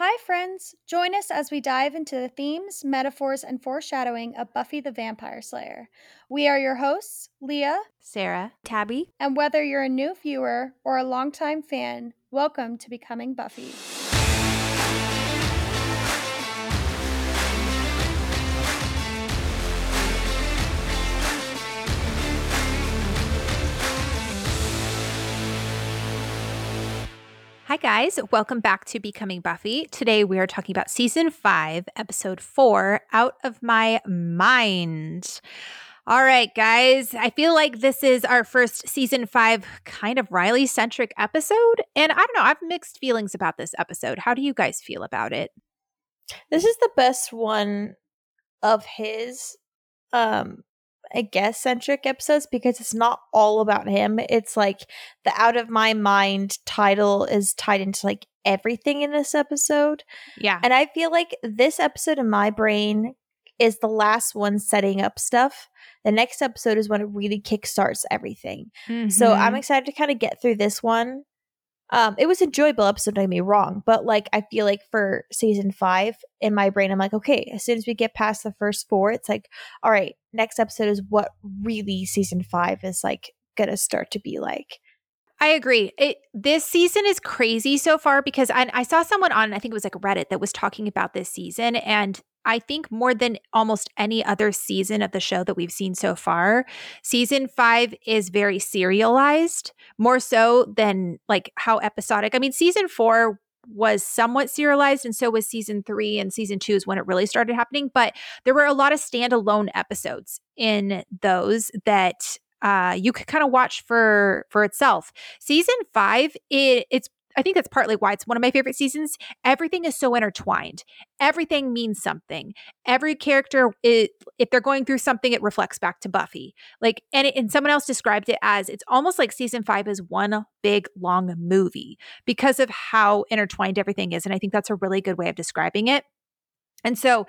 Hi, friends! Join us as we dive into the themes, metaphors, and foreshadowing of Buffy the Vampire Slayer. We are your hosts, Leah, Sarah, Tabby, and whether you're a new viewer or a longtime fan, welcome to Becoming Buffy. Hi, guys. Welcome back to Becoming Buffy. Today we are talking about season five, episode four Out of My Mind. All right, guys. I feel like this is our first season five kind of Riley centric episode. And I don't know, I have mixed feelings about this episode. How do you guys feel about it? This is the best one of his. Um, I guess centric episodes because it's not all about him. It's like the out of my mind title is tied into like everything in this episode. Yeah. And I feel like this episode in my brain is the last one setting up stuff. The next episode is when it really kickstarts everything. Mm-hmm. So I'm Mhm. excited to kind of get through this one. Um, it was enjoyable episode, don't get me wrong, but like I feel like for season five in my brain, I'm like, okay, as soon as we get past the first four, it's like, all right, next episode is what really season five is like gonna start to be like. I agree. It this season is crazy so far because I, I saw someone on I think it was like Reddit that was talking about this season, and I think more than almost any other season of the show that we've seen so far, season five is very serialized more so than like how episodic. I mean, season four was somewhat serialized and so was season three and season two is when it really started happening but there were a lot of standalone episodes in those that uh, you could kind of watch for for itself. Season five, it, it's I think that's partly why it's one of my favorite seasons. Everything is so intertwined. Everything means something. Every character, if they're going through something, it reflects back to Buffy. Like, and, it, and someone else described it as it's almost like season five is one big long movie because of how intertwined everything is. And I think that's a really good way of describing it. And so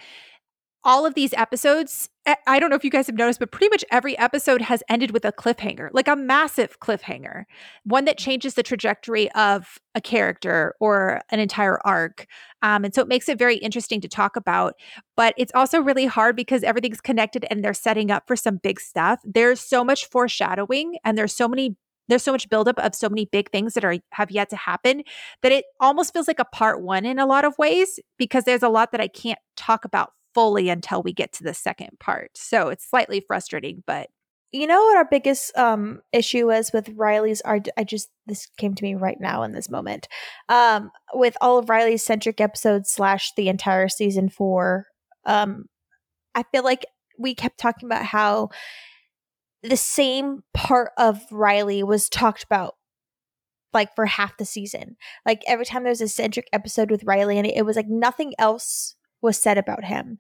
all of these episodes, eh, I don't know if you guys have noticed, but pretty much every episode has ended with a cliffhanger, like a massive cliffhanger, one that changes the trajectory of a character or an entire arc. Um, and so it makes it very interesting to talk about. But it's also really hard because everything's connected and they're setting up for some big stuff. There's so much foreshadowing and there's so many there's so much buildup of so many big things that are have yet to happen that it almost feels like a part one in a lot of ways because there's a lot that I can't talk about fully until we get to the second part. So it's slightly frustrating, but you know what our biggest um issue is with Riley's art I just this came to me right now in this moment. Um with all of Riley's centric episodes slash the entire season four, um I feel like we kept talking about how the same part of Riley was talked about like for half the season. Like every time there was a centric episode with Riley and it, it was like nothing else was said about him.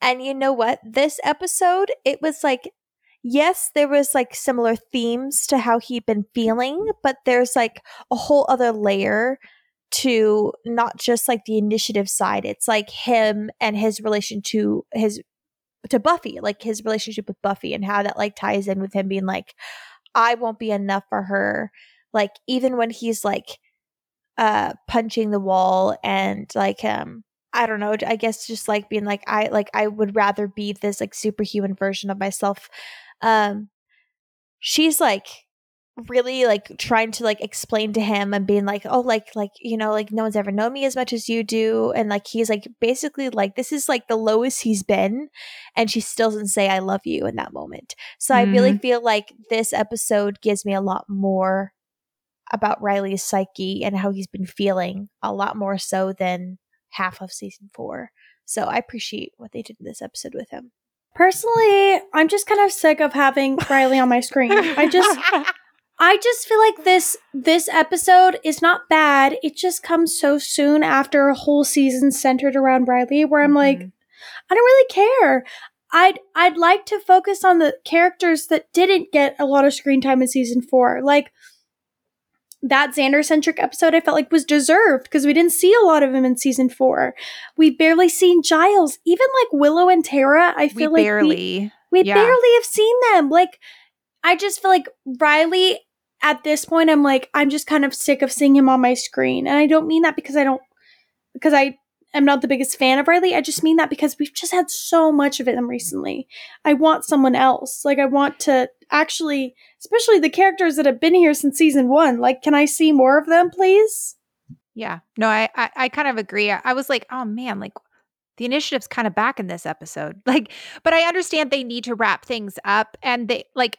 And you know what? This episode, it was like, yes, there was like similar themes to how he'd been feeling, but there's like a whole other layer to not just like the initiative side. It's like him and his relation to his to Buffy, like his relationship with Buffy and how that like ties in with him being like, I won't be enough for her. Like even when he's like uh punching the wall and like um I don't know, I guess just like being like I like I would rather be this like superhuman version of myself. Um she's like really like trying to like explain to him and being like oh like like you know like no one's ever known me as much as you do and like he's like basically like this is like the lowest he's been and she still doesn't say i love you in that moment so mm-hmm. i really feel like this episode gives me a lot more about riley's psyche and how he's been feeling a lot more so than half of season four. So I appreciate what they did in this episode with him. Personally, I'm just kind of sick of having Riley on my screen. I just I just feel like this this episode is not bad. It just comes so soon after a whole season centered around Riley where I'm mm-hmm. like I don't really care. I'd I'd like to focus on the characters that didn't get a lot of screen time in season 4. Like that Xander centric episode I felt like was deserved because we didn't see a lot of him in season four. We barely seen Giles, even like Willow and Tara. I feel we like barely, we, we yeah. barely have seen them. Like, I just feel like Riley at this point, I'm like, I'm just kind of sick of seeing him on my screen, and I don't mean that because I don't because I am not the biggest fan of Riley. I just mean that because we've just had so much of him recently. I want someone else. Like I want to actually, especially the characters that have been here since season one. Like, can I see more of them, please? Yeah. No, I I, I kind of agree. I, I was like, oh man, like the initiative's kind of back in this episode. Like, but I understand they need to wrap things up and they like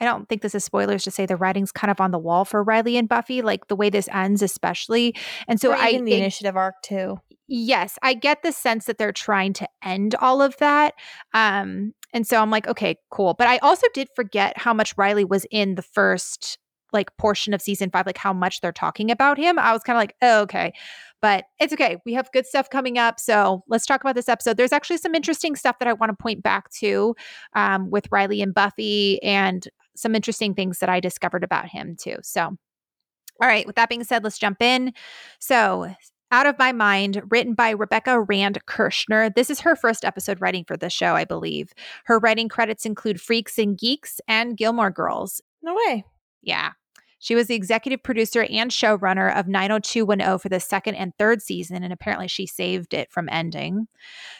I don't think this is spoilers to say the writing's kind of on the wall for Riley and Buffy, like the way this ends, especially. And so I even the initiative arc too. yes, I get the sense that they're trying to end all of that. Um, and so I'm like, okay, cool. But I also did forget how much Riley was in the first like portion of season five, like how much they're talking about him. I was kind of like, oh, okay. But it's okay. We have good stuff coming up. So let's talk about this episode. There's actually some interesting stuff that I want to point back to um, with Riley and Buffy and some interesting things that I discovered about him too. So, all right, with that being said, let's jump in. So, out of My Mind, written by Rebecca Rand Kirshner. This is her first episode writing for the show, I believe. Her writing credits include Freaks and Geeks and Gilmore Girls. No way. Yeah. She was the executive producer and showrunner of 90210 for the second and third season, and apparently she saved it from ending.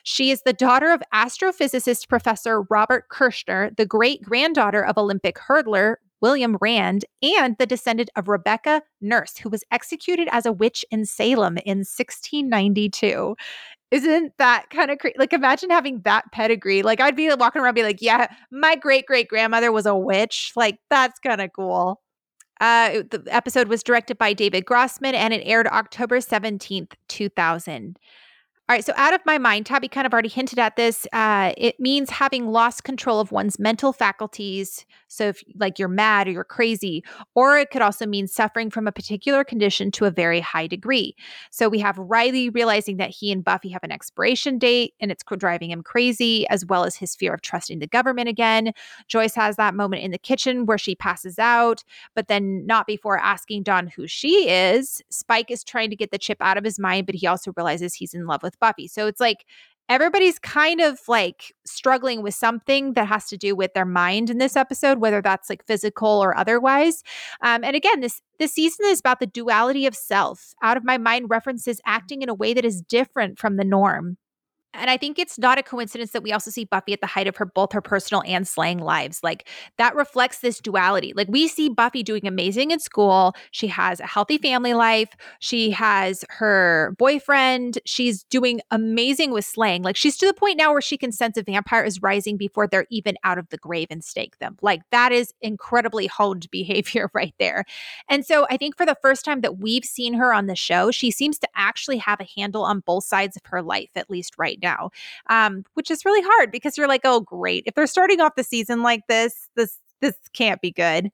She is the daughter of astrophysicist Professor Robert Kirshner, the great granddaughter of Olympic hurdler William Rand, and the descendant of Rebecca Nurse, who was executed as a witch in Salem in 1692. Isn't that kind of crazy? Like, imagine having that pedigree. Like, I'd be walking around, be like, yeah, my great great grandmother was a witch. Like, that's kind of cool. Uh, the episode was directed by David Grossman and it aired October 17th, 2000. All right, so out of my mind, Tabby kind of already hinted at this. Uh, it means having lost control of one's mental faculties. So, if like you're mad or you're crazy, or it could also mean suffering from a particular condition to a very high degree. So, we have Riley realizing that he and Buffy have an expiration date and it's driving him crazy, as well as his fear of trusting the government again. Joyce has that moment in the kitchen where she passes out, but then not before asking Dawn who she is. Spike is trying to get the chip out of his mind, but he also realizes he's in love with Buffy. So it's like everybody's kind of like struggling with something that has to do with their mind in this episode, whether that's like physical or otherwise. Um, and again, this this season is about the duality of self. Out of my mind references acting in a way that is different from the norm. And I think it's not a coincidence that we also see Buffy at the height of her both her personal and slaying lives. Like that reflects this duality. Like we see Buffy doing amazing in school. She has a healthy family life. She has her boyfriend. She's doing amazing with slaying. Like she's to the point now where she can sense a vampire is rising before they're even out of the grave and stake them. Like that is incredibly honed behavior right there. And so I think for the first time that we've seen her on the show, she seems to actually have a handle on both sides of her life, at least right now, um, which is really hard because you're like, oh, great. If they're starting off the season like this, this this can't be good.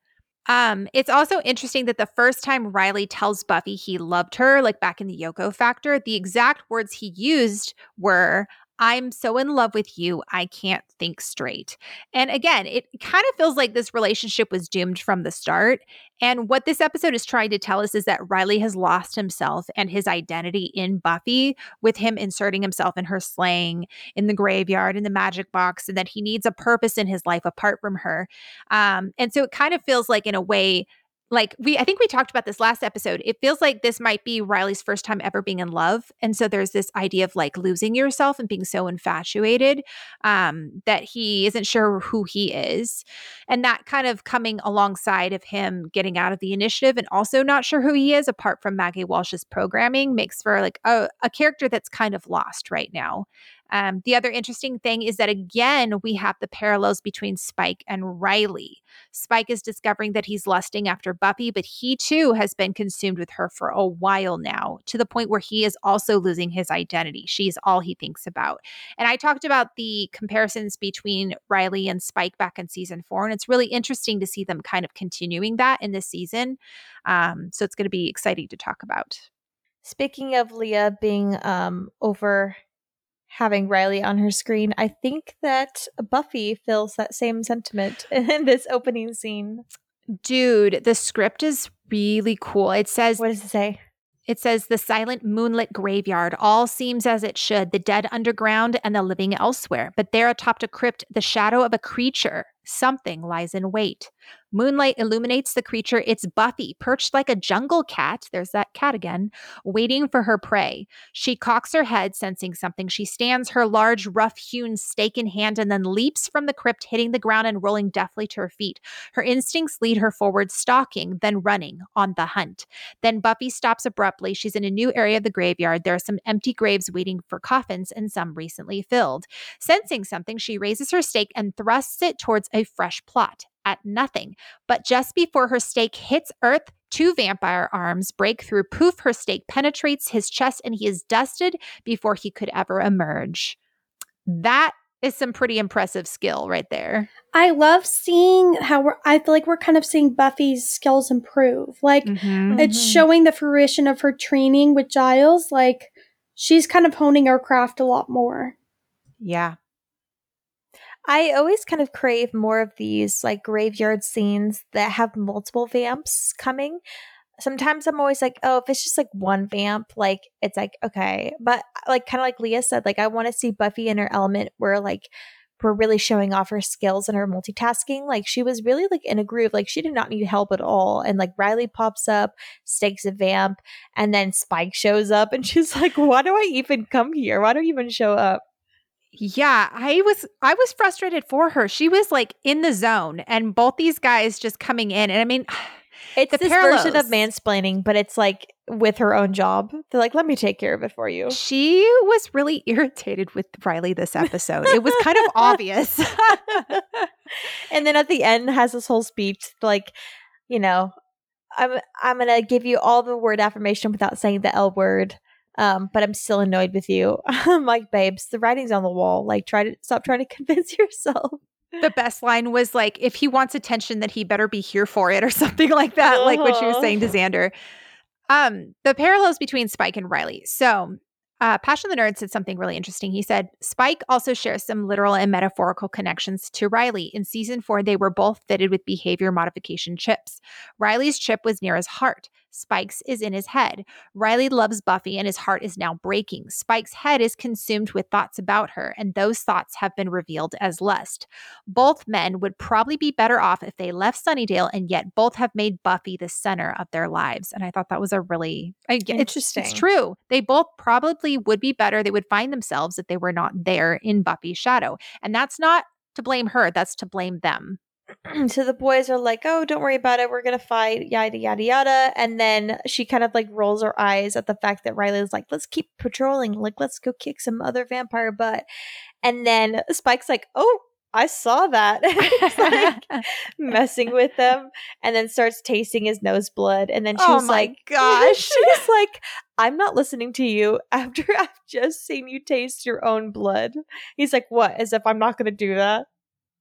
Um, it's also interesting that the first time Riley tells Buffy he loved her, like back in the Yoko Factor, the exact words he used were, I'm so in love with you, I can't think straight. And again, it kind of feels like this relationship was doomed from the start. And what this episode is trying to tell us is that Riley has lost himself and his identity in Buffy, with him inserting himself in her slaying, in the graveyard, in the magic box, and that he needs a purpose in his life apart from her. Um, and so it kind of feels like, in a way, like we i think we talked about this last episode it feels like this might be riley's first time ever being in love and so there's this idea of like losing yourself and being so infatuated um that he isn't sure who he is and that kind of coming alongside of him getting out of the initiative and also not sure who he is apart from maggie walsh's programming makes for like a, a character that's kind of lost right now um, the other interesting thing is that again, we have the parallels between Spike and Riley. Spike is discovering that he's lusting after Buffy, but he too has been consumed with her for a while now, to the point where he is also losing his identity. She's all he thinks about. And I talked about the comparisons between Riley and Spike back in season four, and it's really interesting to see them kind of continuing that in this season. Um, so it's going to be exciting to talk about. Speaking of Leah being um over having Riley on her screen, I think that Buffy feels that same sentiment in this opening scene. Dude, the script is really cool. It says What does it say? It says the silent moonlit graveyard. All seems as it should, the dead underground and the living elsewhere. But there atop a crypt, the shadow of a creature, something lies in wait. Moonlight illuminates the creature. It's Buffy, perched like a jungle cat. There's that cat again, waiting for her prey. She cocks her head, sensing something. She stands her large, rough hewn stake in hand and then leaps from the crypt, hitting the ground and rolling deftly to her feet. Her instincts lead her forward, stalking, then running on the hunt. Then Buffy stops abruptly. She's in a new area of the graveyard. There are some empty graves waiting for coffins and some recently filled. Sensing something, she raises her stake and thrusts it towards a fresh plot at nothing. But just before her stake hits Earth, two vampire arms break through. Poof, her stake penetrates his chest and he is dusted before he could ever emerge. That is some pretty impressive skill right there. I love seeing how we're, I feel like we're kind of seeing Buffy's skills improve. Like, Mhm. it's Mhm. showing the fruition of her training with Giles. Like, she's kind of honing her craft a lot more. Yeah. I always kind of crave more of these like graveyard scenes that have multiple vamps coming. Sometimes I'm always like, oh, if it's just like one vamp, like it's like okay, but uh, like kind of like Leah said, like I want to see Buffy in her element where like we're really showing off her skills and her multitasking. Like she was really like in a groove. Like she did not need help at all. And like Riley pops up, stakes a vamp, and then Spike shows up, and she's like, why do I even come here? Why do I even show up? Yeah, I was I was frustrated for her. She was like in the zone and both these guys just coming in and I mean It's The this version of parallels. mansplaining, but it's like with her own job. They're like, let me take care of it for you. she was really irritated with Riley this episode. It was kind of obvious. and then at the end has this whole speech like, you know, I'm I'm gonna give you all the word affirmation without saying the L word. Um, but I'm still annoyed with you. I'm like, babes, the writing's on the wall. Like, try to stop trying to convince yourself. the best line was like, if he wants attention, then he better be here for it or something like that, like what she was Uh-huh. saying to Xander. Um, the parallels between Spike and Riley. So uh, Passion the Nerd said something really interesting. He said Spike also shares some literal and metaphorical connections to Riley. In season four, they were both fitted with behavior modification chips. Riley's chip was near his heart. Spike's is in his head. Riley loves Buffy and his heart is now breaking. Spike's head is consumed with thoughts about her, and those thoughts have been revealed as lust. Both men would probably be better off if they left Sunnydale, and yet both have made Buffy the center of their lives. And I thought that was a really I, it's- It's, true. They both probably would be better. They would find themselves if they were not there in Buffy's shadow. And that's not to blame her, that's to blame them. so the boys are like, "Oh, don't worry about it. We're gonna fight." Yada yada yada. And then she kind of like rolls her eyes at the fact that Riley's like, "Let's keep patrolling. Like, let's go kick some other vampire butt." And then Spike's like, "Oh, I saw that." Like messing with them, and then starts tasting his nose blood. And then she's Oh like, gosh. she's like, "I'm not listening to you after I've just seen you taste your own blood." He's like, "What? As if I'm not gonna do that."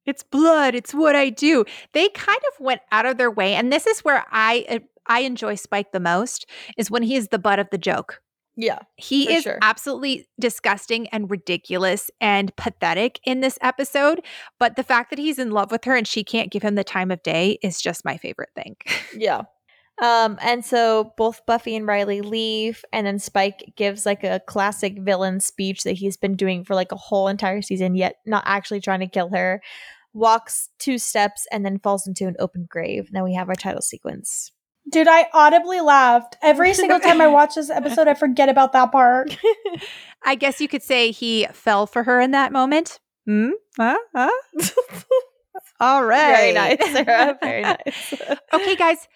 It's blood. It's what I do. They kind of went out of their way, and this is where I uh, I enjoy Spike the most is when he is the butt of the joke. Yeah. He is sure. absolutely disgusting and ridiculous and pathetic in this episode, but the fact that he's in love with her and she can't give him the time of day is just my favorite thing. Yeah. Um, and so both Buffy and Riley leave, and then Spike gives like a classic villain speech that he's been doing for like a whole entire season, yet not actually trying to kill her. Walks two steps and then falls into an open grave. Then we have our title sequence. Dude, I audibly laughed. Every single time I watch this episode, I forget about that part. I guess you could say he fell for her in that moment. Hmm? Huh? Huh? All right. Very nice, Sarah. Very nice. okay, guys,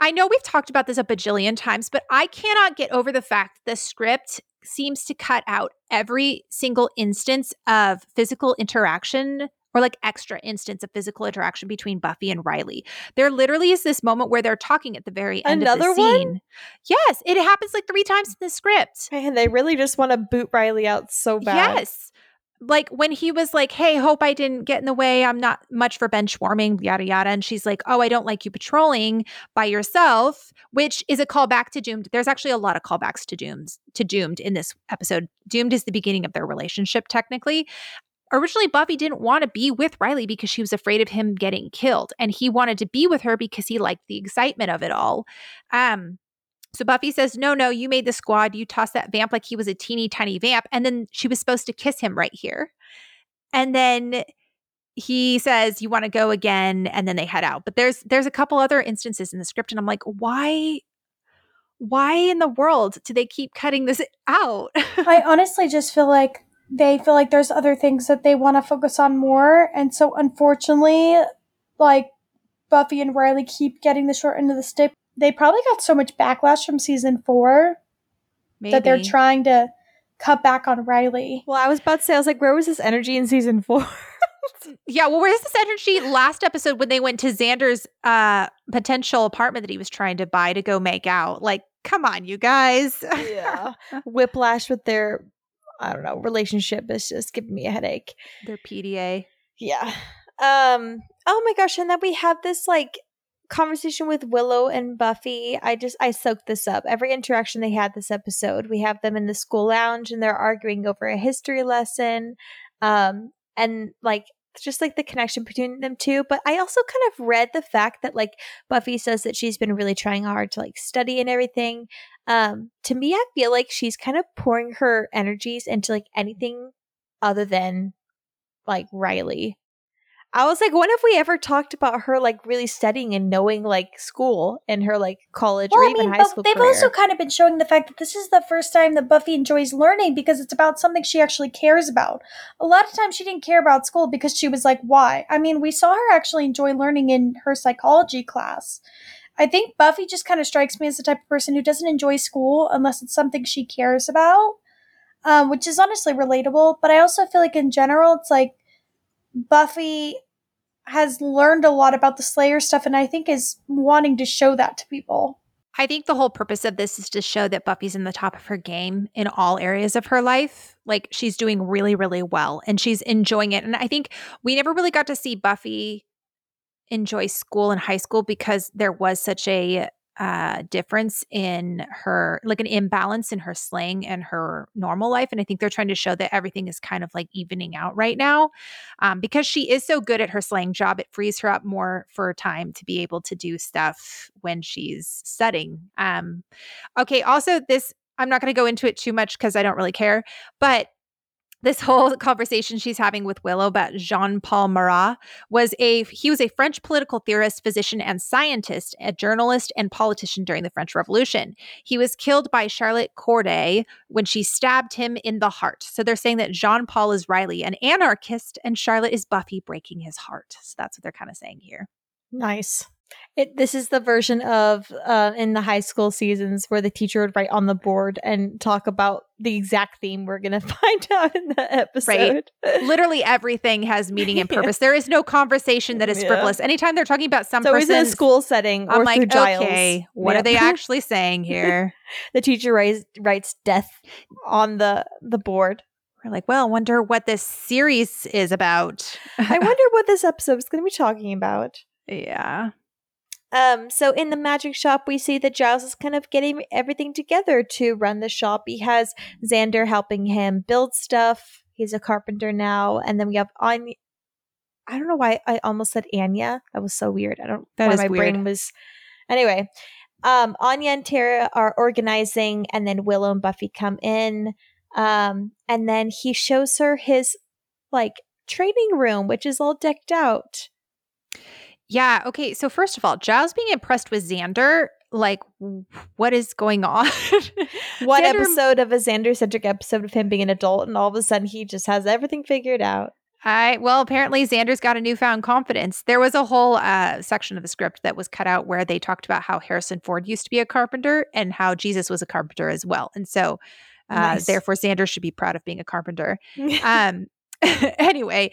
I know we've talked about this a bajillion times, but I cannot get over the fact the script seems to cut out every single instance of physical interaction or like extra instance of physical interaction between Buffy and Riley. There literally is this moment where they're talking at the very end Another of the one? scene. Yes, it happens like three times in the script. And they really just want to boot Riley out so bad. Yes. Like when he was like, Hey, hope I didn't get in the way. I'm not much for bench warming, yada, yada. And she's like, Oh, I don't like you patrolling by yourself, which is a callback to Doomed. There's actually a lot of callbacks to Doomed, to Doomed in this episode. Doomed is the beginning of their relationship, technically. Originally, Buffy didn't want to be with Riley because she was afraid of him getting killed. And he wanted to be with her because he liked the excitement of it all. Um, so Buffy says, No, no, you made the squad. You tossed that vamp like he was a teeny tiny vamp. And then she was supposed to kiss him right here. And then he says you want to go again and then they head out. But there's there's a couple other instances in the script and I'm like, why why in the world do they keep cutting this out? I honestly just feel like they feel like there's other things that they want to focus on more. And so, unfortunately, like Buffy and Riley keep getting the short end of the stick. They probably got so much backlash from season four Maybe. that they're trying to cut back on Riley. Well, I was about to say, I was like, where was this energy in season four? Yeah, well, where's this energy last episode when they went to Xander's uh potential apartment that he was trying to buy to go make out? Like, come on, you guys. yeah. Whiplash with their, I don't know, relationship is just giving me a headache. Their PDA. Yeah. Um. Oh my gosh! And then we have this like conversation with Willow and Buffy. I just I soaked this up. Every interaction they had this episode, we have them in the school lounge and they're arguing over a history lesson. Um. And like just like the connection between them two. But I also kind of read the fact that like Buffy says that she's been really trying hard to like study and everything. Um, to me, I feel like she's kind of pouring her energies into like anything other than like Riley. I was like, when have we ever talked about her like really studying and knowing like school and her like college or Well, I even mean, high but school? they've career? also kind of been showing the fact that this is the first time that Buffy enjoys learning because it's about something she actually cares about. A lot of times she didn't care about school because she was like, why? I mean, we saw her actually enjoy learning in her psychology class. I think Buffy just kind of strikes me as the type of person who doesn't enjoy school unless it's something she cares about, um, which is honestly relatable. But I also feel like in general, it's like Buffy has learned a lot about the Slayer stuff and I think is wanting to show that to people. I think the whole purpose of this is to show that Buffy's in the top of her game in all areas of her life. Like she's doing really, really well and she's enjoying it. And I think we never really got to see Buffy enjoy school and high school because there was such a uh, difference in her, like an imbalance in her slang and her normal life. And I think they're trying to show that everything is kind of like evening out right now. Um, because she is so good at her slang job, it frees her up more for time to be able to do stuff when she's studying. Um, okay, also, this, I'm not going to go into it too much because I don't really care, but this whole conversation she's having with Willow about Jean-Paul Marat was a he was a French political theorist, physician and scientist, a journalist and politician during the French Revolution. He was killed by Charlotte Corday when she stabbed him in the heart. So they're saying that Jean-Paul is Riley, an anarchist, and Charlotte is Buffy breaking his heart. So that's what they're kind of saying here. Nice. It, this is the version of uh, in the high school seasons where the teacher would write on the board and talk about the exact theme we're going to find out in the episode. Right. Literally everything has meaning and Yeah. purpose. There is no conversation that is Yeah. frivolous. Anytime they're talking about some So always in a person school setting I'm like, okay, what are they actually saying here? the teacher writes, writes death on the the board. We're like, well, I wonder what this series is about. I wonder what this episode is going to be talking about. yeah. Um, so in the magic shop, we see that Giles is kind of getting everything together to run the shop. He has Xander helping him build stuff. He's a carpenter now, and then we have Anya. I don't know why I almost said Anya. That was so weird. I don't. That my weird. brain was. Anyway, um, Anya and Tara are organizing, and then Willow and Buffy come in. Um, and then he shows her his like training room, which is all decked out. Yeah. Okay. So, first of all, Giles being impressed with Xander, like, what is going on? one Xander- episode of a Xander centric episode of him being an adult, and all of a sudden he just has everything figured out. I well, apparently Xander's got a newfound confidence. There was a whole uh, section of the script that was cut out where they talked about how Harrison Ford used to be a carpenter and how Jesus was a carpenter as well, and so uh, Nice. therefore Xander should be proud of being a carpenter. um anyway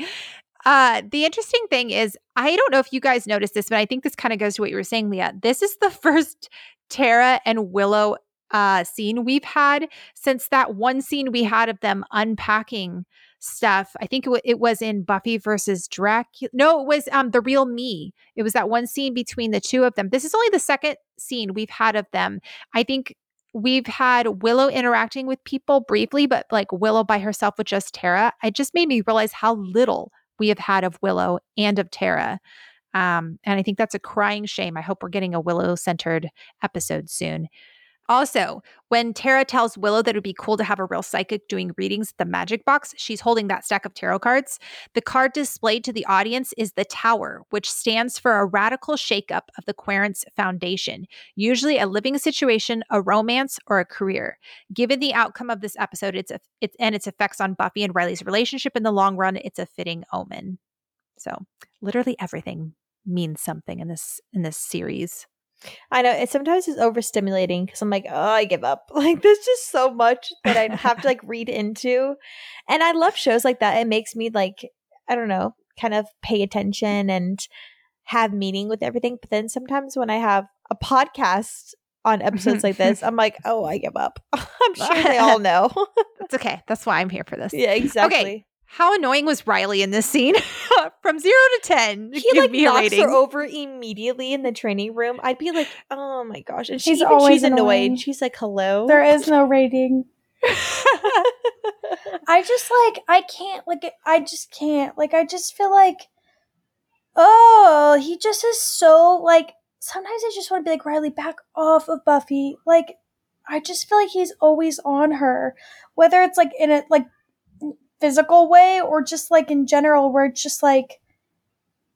uh the interesting thing is i don't know if you guys noticed this but i think this kind of goes to what you were saying leah. This is the first tara and willow uh scene we've had since that one scene we had of them unpacking stuff. I think it, wa- it was in buffy versus dracula no it was um the real me. It was that one scene between the two of them. This is only the second scene we've had of them. I think we've had Willow interacting with people briefly, but like Willow by herself with just Tara, it just made me realize how little we have had of Willow and of Tara. Um, and I think that's a crying shame. I hope we're getting a Willow centered episode soon. Also, when Tara tells Willow that it would be cool to have a real psychic doing readings at the magic box, she's holding that stack of tarot cards. The card displayed to the audience is the Tower, which stands for a radical shakeup of the querent's Foundation, usually a living situation, a romance, or a career. Given the outcome of this episode, it's, a, it's and its effects on Buffy and Riley's relationship in the long run, it's a fitting omen. So, literally everything means something in this in this series. I know it sometimes is overstimulating because I'm like, oh, I give up. Like there's just so much that I have to like read into, and I love shows like that. It makes me like I don't know, kind of pay attention and have meaning with everything. But then sometimes when I have a podcast on episodes like this, I'm like, oh, I give up. I'm sure they all know. That's okay. That's why I'm here for this. yeah, exactly. Okay. How annoying was Riley in this scene? From zero to ten, He give like me a knocks rating. her over immediately in the training room. I'd be like, oh my gosh. And she, always she's annoyed. annoying. She's like, hello. There is no rating. I just like I can't like I just can't like I just feel like oh he just is so like sometimes I just want to be like Riley back off of Buffy like I just feel like he's always on her whether it's like in a like physical way or just like in general where it's just like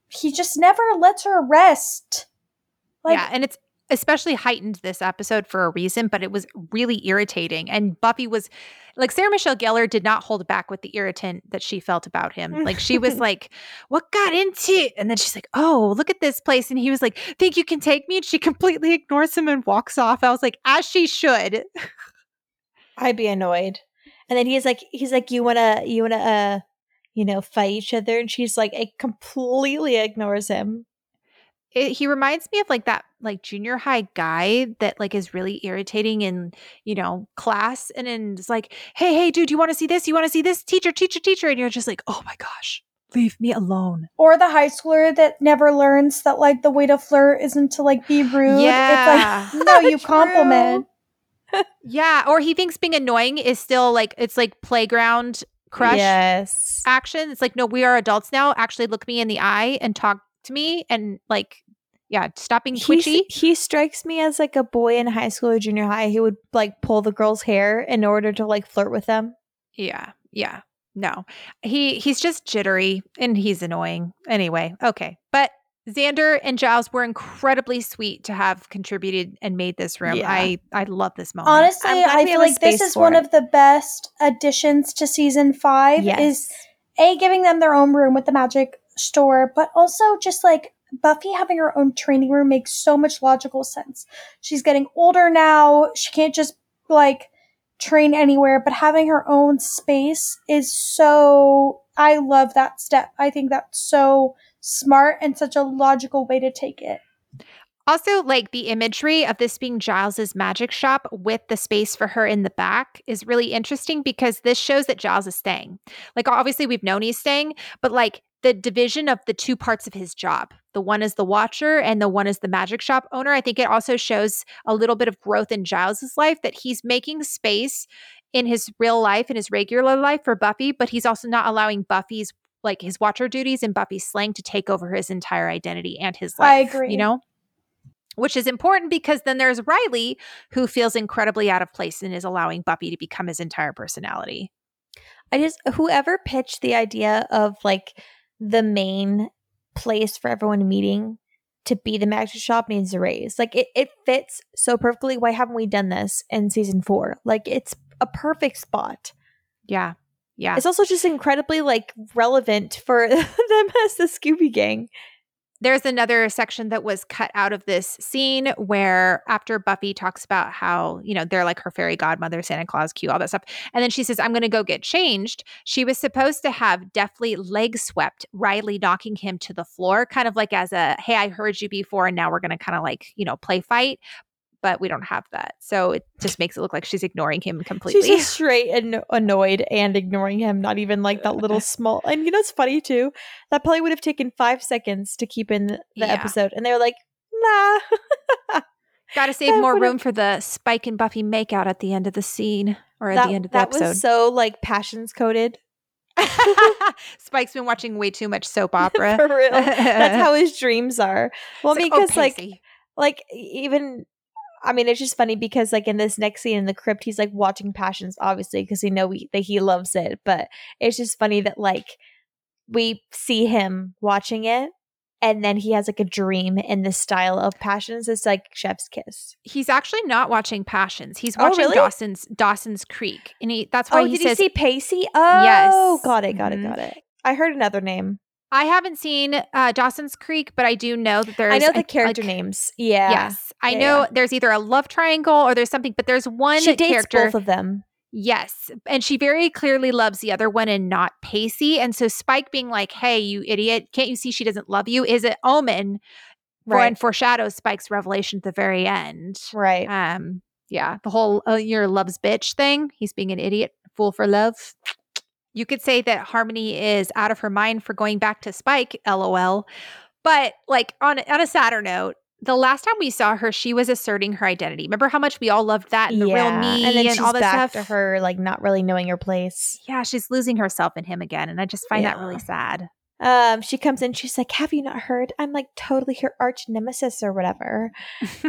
he just never lets her rest like yeah, and it's especially heightened this episode for a reason, but it was really irritating. And Buffy was like Sarah Michelle Gellar did not hold back with the irritant that she felt about him. Like she was like, "What got into?" And then she's like, "Oh, look at this place." And he was like, "Think you can take me?" And she completely ignores him and walks off. I was like, "As she should." I'd be annoyed. And then he's like, he's like, you wanna, you wanna, uh, you know, fight each other, and she's like, it completely ignores him. It, he reminds me of like that like junior high guy that like is really irritating in you know class and then it's like hey hey dude you want to see this? You want to see this? Teacher teacher teacher. And you're just like oh my gosh leave me alone. Or the high schooler that never learns that like the way to flirt isn't to like be rude. Yeah. it's like no you compliment yeah or he thinks being annoying is still like it's like playground crush Yes. action it's like no we are adults now actually look me in the eye and talk to me and like yeah stop being He's- twitchy he strikes me as like a boy in high school or junior high who would like pull the girl's hair in order to like flirt with them. Yeah, yeah. No. He he's just jittery and he's annoying. Anyway, okay. But Xander and Giles were incredibly sweet to have contributed and made this room. Yeah. I I love this moment. honestly I'm glad i we feel like this is one it. of the best additions to season five is a giving them their own room with the magic store but also just like buffy having her own training room makes so much logical sense she's getting older now she can't just like train anywhere but having her own space is so i love that step i think that's so smart and such a logical way to take it Also, like the imagery of this being Giles's magic shop with the space for her in the back is really interesting because this shows that Giles is staying. Like, obviously, we've known he's staying, but like the division of the two parts of his job the one is the watcher and the one is the magic shop owner. I think it also shows a little bit of growth in Giles's life that he's making space in his real life, in his regular life for Buffy, but he's also not allowing Buffy's like his watcher duties and Buffy's slang to take over his entire identity and his life. I agree. You know? which is important because then there's Riley who feels incredibly out of place and is allowing Buffy to become his entire personality. I just whoever pitched the idea of like the main place for everyone meeting to be the magic shop needs a raise. Like it, it fits so perfectly. Why haven't we done this in season four? Like it's a perfect spot. Yeah. Yeah. It's also just incredibly like relevant for them as the Scooby Gang. There's another section that was cut out of this scene where after Buffy talks about how, you know, they're like her fairy godmother, Santa Claus, Q, all that stuff. And then she says, I'm going to go get changed. She was supposed to have deftly leg swept Riley, knocking him to the floor, kind of like as a, hey, I heard you before. And now we're going to kind of like, you know, play fight. But we don't have that. So it just makes it look like she's ignoring him completely. She's just straight and annoyed and ignoring him, not even like that little small. And you know, it's funny too. That probably would have taken five seconds to keep in the Yeah. episode, and they were like, "Nah." Got to save That more room for the Spike and Buffy makeout at the end of the scene or at that the end of the that episode. was so like passions coded Spike's been watching way too much soap opera. for real. That's how his dreams are. Well, It's I mean, oh, because like like even I mean, it's just funny because like in this next scene in the crypt, he's like watching Passions, obviously, because he know we, that he loves it. But it's just funny that like we see him watching it, and then he has like a dream in the style of Passions. It's like Chef's Kiss. He's actually not watching Passions. He's Oh, watching really? Dawson's Dawson's Creek, and he that's why Oh, he did says you see Pacey? Oh, Yes. got it, got it, Mhm. got it. I heard another name. I haven't seen uh, Dawson's Creek, but I do know that there's I know the a- character like- names. Yeah, Yes, I Yeah, know yeah. there's either a love triangle or there's something, but there's one she dates character. both of them. Yes. And she very clearly loves the other one and not Pacey. And so Spike being like, hey, you idiot, can't you see she doesn't love you? Is an omen for Right. and foreshadows Spike's revelation at the very end. Right. Um, yeah, the whole uh, you're love's bitch thing. He's being an idiot, fool for love. You could say that Harmony is out of her mind for going back to Spike, lol. But like on on a sadder note, the last time we saw her, she was asserting her identity. Remember how much we all loved that and the real me and then she's all this back stuff. to her like not really knowing her place. Yeah, she's losing herself in him again, and I just find that really sad. Um, she comes in, she's like, "Have you not heard? I'm like totally her arch nemesis or whatever."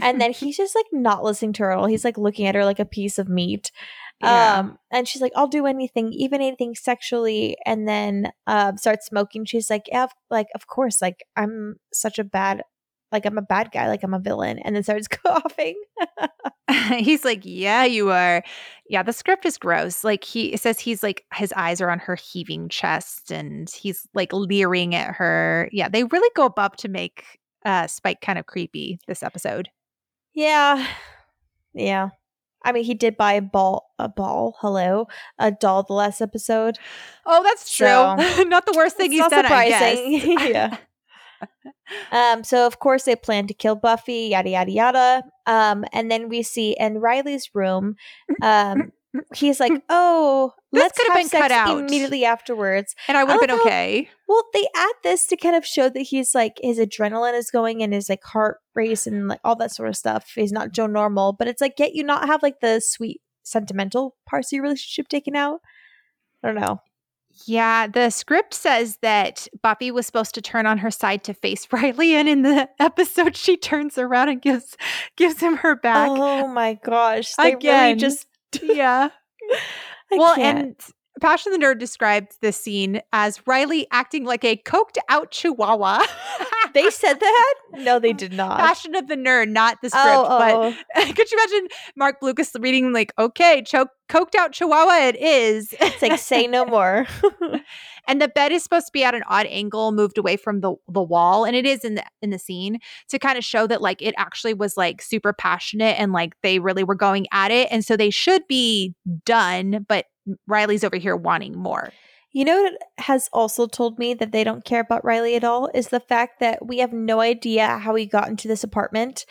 And then he's just like not listening to her at all. He's like looking at her like a piece of meat. Yeah. Um, and she's like, "I'll do anything, even anything sexually." And then um, starts smoking. She's like, "Yeah, of- like of course, like I'm such a bad." Like I'm a bad guy, like I'm a villain, and then starts coughing. he's like, Yeah, you are. Yeah, the script is gross. Like he it says he's like his eyes are on her heaving chest and he's like leering at her. Yeah, they really go above to make uh Spike kind of creepy this episode. Yeah. Yeah. I mean, he did buy a ball, a ball, hello, a doll the last episode. Oh, that's true. So, Not the worst thing he said, I surprising. guess. Yeah. Um, so of course they plan to kill Buffy, yada yada yada. Um, and then we see in Riley's room, um, he's like, "Oh, This let's could have have been cut out. immediately afterwards." and I would have been how- okay. Well, they add this to kind of show that he's like his adrenaline is going and his like heart race and like all that sort of stuff. He's not Joe normal, but it's like yet you not have like the sweet sentimental parts of your relationship taken out. I don't know. Yeah, the script says that Buffy was supposed to turn on her side to face Riley, and in the episode, she turns around and gives gives him her back. Oh my gosh, they really Again. just yeah. I well, can't. and Passion of the Nerd described this scene as Riley acting like a coked out chihuahua. they said that. No, they did not. Passion of the Nerd, not the script. oh, oh. But could you imagine Marc Blucas reading like, okay, choke, coked out chihuahua it is. it's like say no more. and the bed is supposed to be at an odd angle moved away from the the wall and it is in the in the scene to kind of show that like it actually was like super passionate and like they really were going at it and so they should be done but Riley's over here wanting more. You know what has also told me that they don't care about Riley at all is the fact that we have no idea how he got into this apartment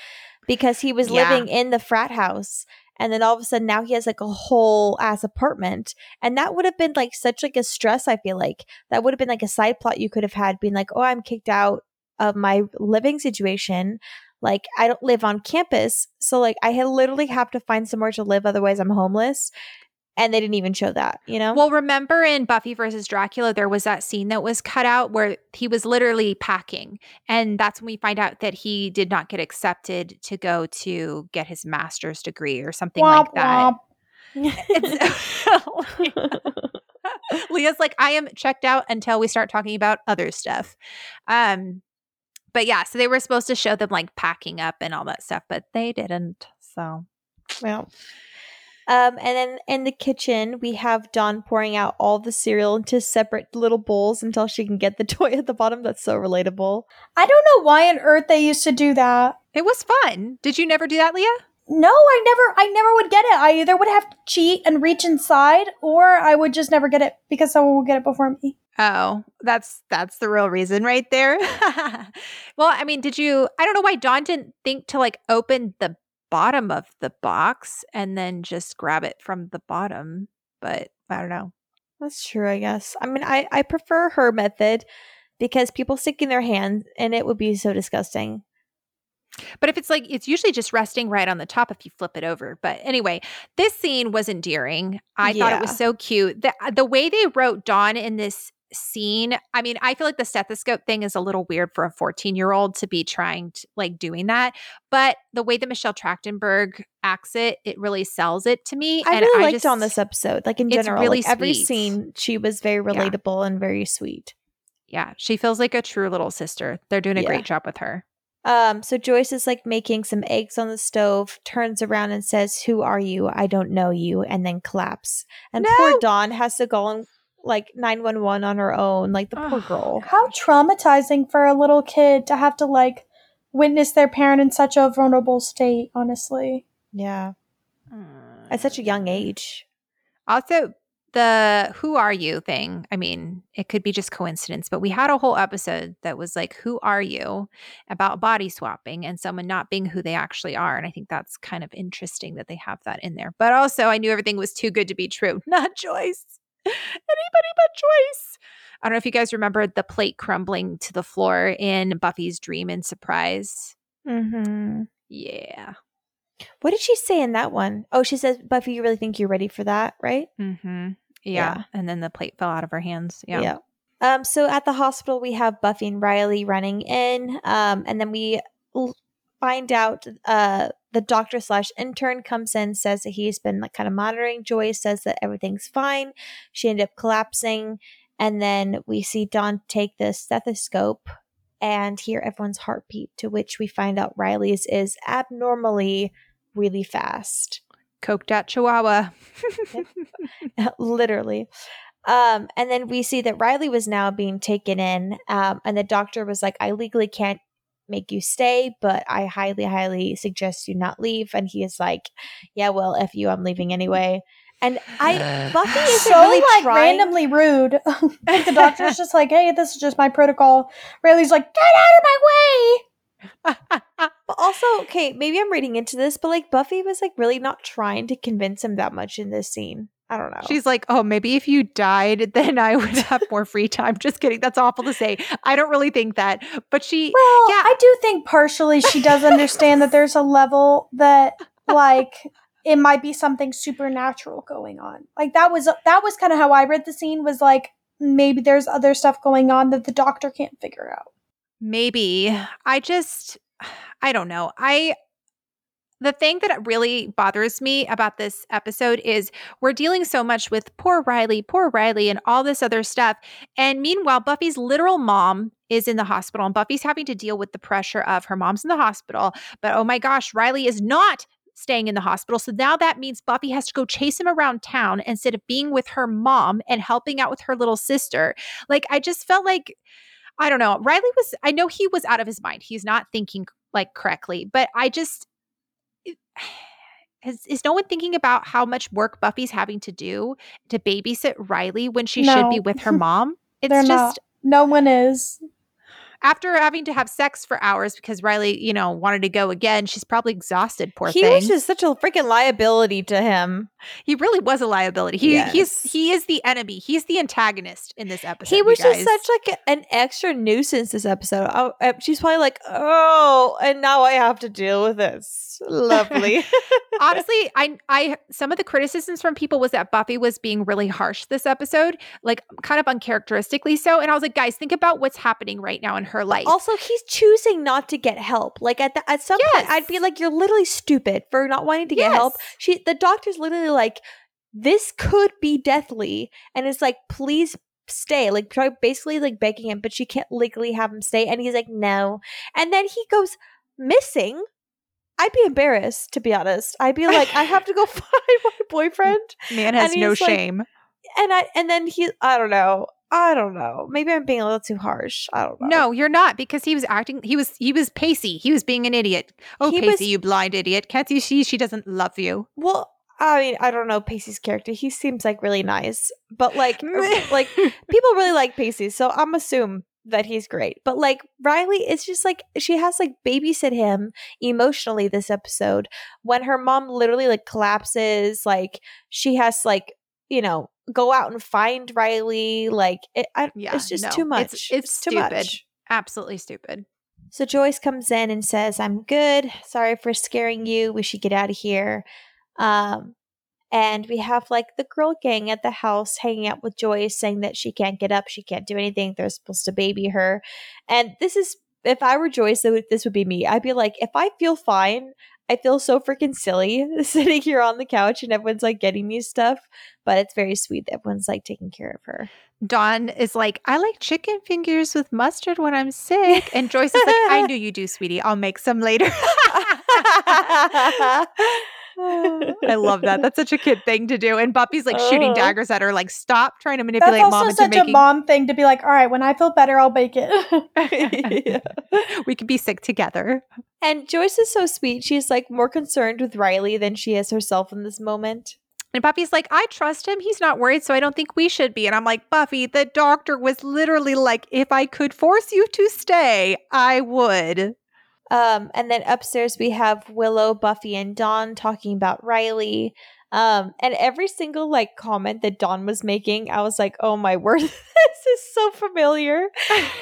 because he was Yeah. living in the frat house and then all of a sudden now he has like a whole ass apartment. And that would have been like such like a stress I feel like. That would have been like a side plot you could have had being like oh I'm kicked out of my living situation. Like I don't live on campus. So like I literally have to find somewhere to live otherwise I'm homeless and they didn't even show that you know Well, remember in Buffy versus Dracula, there was that scene that was cut out where he was literally packing. And that's when we find out that he did not get accepted to go to get his master's degree or something like that. Leah's like, I am checked out until we start talking about other stuff. Um, but yeah, so they were supposed to show them like packing up and all that stuff, but they didn't. So Well. Um, and then in the kitchen, we have Dawn pouring out all the cereal into separate little bowls until she can get the toy at the bottom. That's so relatable. I don't know why on earth they used to do that. it was fun. Did you never do that, Leah? No, I never I never would get it. I either would have to cheat and reach inside or I would just never get it because someone would get it before me. Oh, that's that's the real reason right there. well, I mean, did you I don't know why Dawn didn't think to like open the bottom of the box and then just grab it from the bottom, but I don't know. That's true, I guess. I mean, I, I prefer her method because people sticking their hands and it would be so disgusting. But if it's like it's usually just resting right on the top if you flip it over. But anyway, this scene was endearing. I thought it was so cute. The the way they wrote Dawn in this scene. I mean, I feel like the stethoscope thing is a little weird for a 14 year old to be trying to like doing that. But the way that Michelle Trachtenberg acts it, it really sells it to me. I and really I liked just, on this episode. Like in general, really like every scene, she was very relatable and very sweet. Yeah, she feels like a true little sister. They're doing a Yeah. great job with her. Um, so Joyce is like making some eggs on the stove, turns around and says, Who are you? I don't know you, and then claps. And poor Dawn has to go on like 911 on her own, like the poor girl. How traumatizing for a little kid to have to like witness their parent in such a vulnerable state, honestly. Yeah. Mm. At such a young age. Also, the who are you thing, I mean, it could be just coincidence, but we had a whole episode that was like, who are you about body swapping and someone not being who they actually are. And I think that's kind of interesting that they have that in there. But also, I knew everything was too good to be true. Not Joyce. Anybody but Joyce. I don't know if you guys remember the plate crumbling to the floor in Buffy's dream and surprise. Mm-hmm. Yeah. What did she say in that one? Oh, she says, Buffy, you really think you're ready for that, right? Mm-hmm. Yeah. Yeah. And then the plate fell out of her hands. Yeah. Um, so at the hospital, we have Buffy and Riley running in. Um, and then we l- find out uh the doctor slash intern comes in, says that he's been like kind of monitoring Joyce, says that everything's fine. She ended up collapsing. And then we see Dawn take the stethoscope and hear everyone's heartbeat, to which we find out Riley's is abnormally really fast. Coked out Chihuahua. literally. Um, and then we see that Riley was now being taken in, um, and the doctor was like, "I legally can't make you stay, but I highly, highly suggest you not leave." And he is like, "Yeah, well, if you, I'm leaving anyway." And I, uh, Buffy isn't so really like trying. randomly rude. like the doctor's just like, "Hey, this is just my protocol." Riley's like, "Get out of my way!" But also, okay, maybe I'm reading into this, but like Buffy was like really not trying to convince him that much in this scene. I don't know. She's like, oh, maybe if you died, then I would have more free time. Just kidding. That's awful to say. I don't really think that. But she, Well, Yeah. I do think partially she does understand that there's a level that like it might be something supernatural going on. Like that was that was kind of how I read the scene was like maybe there's other stuff going on that the doctor can't figure out. maybe. I just, I don't know. I, the thing that really bothers me about this episode is we're dealing so much with poor Riley, poor Riley, and all this other stuff. And meanwhile, Buffy's literal mom is in the hospital, and Buffy's having to deal with the pressure of her mom's in the hospital. But oh my gosh, Riley is not staying in the hospital. So now that means Buffy has to go chase him around town instead of being with her mom and helping out with her little sister. Like, I just felt like, I don't know. Riley was, I know he was out of his mind. He's not thinking like correctly, but I just, is, is no one thinking about how much work Buffy's having to do to babysit Riley when she should be with her mom? It's They're just not. No one is. After having to have sex for hours because Riley, you know, wanted to go again. She's probably exhausted. Poor he thing. was just such a freaking liability to him. he really was a liability. He Yes. he's he is the enemy. He's the antagonist in this episode. he was just such like an extra nuisance this episode. Oh, uh, she's probably like, oh, and now I have to deal with this. Lovely. honestly i i some of the criticisms from people was that buffy was being really harsh this episode like kind of uncharacteristically so and i was like guys think about what's happening right now in her life also, he's choosing not to get help. Like at the, at some point, I'd be like, you're literally stupid for not wanting to get help. She, the doctor's literally like, this could be deathly, and it's like, please stay. Like try basically like begging him, but she can't legally have him stay, and he's like, no. And then he goes missing. I'd be embarrassed to be honest. I'd be like, I have to go find my boyfriend. man has no like- shame and I and then he I don't know. I don't know. Maybe I'm being a little too harsh. I don't know. no you're not because he was acting he was he was pacey he was being an idiot oh He pacey was- you blind idiot can't you see she doesn't love you Well, I mean, I don't know Pacey's character. He seems like really nice, but like uh, like people really like Pacey, so I'm assume that he's great. But like Riley is just like she has like babysit him emotionally this episode when her mom literally like collapses, like she has like, you know, go out and find Riley, like it I, Yeah, it's just no, too much. it's- it's too stupid. much. absolutely stupid So Joyce comes in and says, "I'm good. Sorry for scaring you. We should get out of here." Um, And we have like the girl gang at the house hanging out with Joyce saying that she can't get up, she can't do anything. They're supposed to baby her. And this is, if I were Joyce, this would be me. I'd be like, if I feel fine, I feel so freaking silly sitting here on the couch and everyone's like getting me stuff, but it's very sweet that everyone's like taking care of her. Dawn is like, I like chicken fingers with mustard when I'm sick. And Joyce is like, I knew you do, sweetie. I'll make some later. I love that. That's such a kid thing to do. And Buffy's like shooting Uh-huh. daggers at her, like, stop trying to manipulate That's mom also such making a mom thing to be like, all right, when I feel better, I'll bake it. we could be sick together. And Joyce is so sweet. She's like more concerned with Riley than she is herself in this moment. And Buffy's like, I trust him. He's not worried, so I don't think we should be. And I'm like, Buffy, the doctor was literally like, if I could force you to stay, I would. Um, and then upstairs we have Willow, Buffy, and Dawn talking about Riley. Um, and every single like comment that Dawn was making, I was like, oh my word, this is so familiar.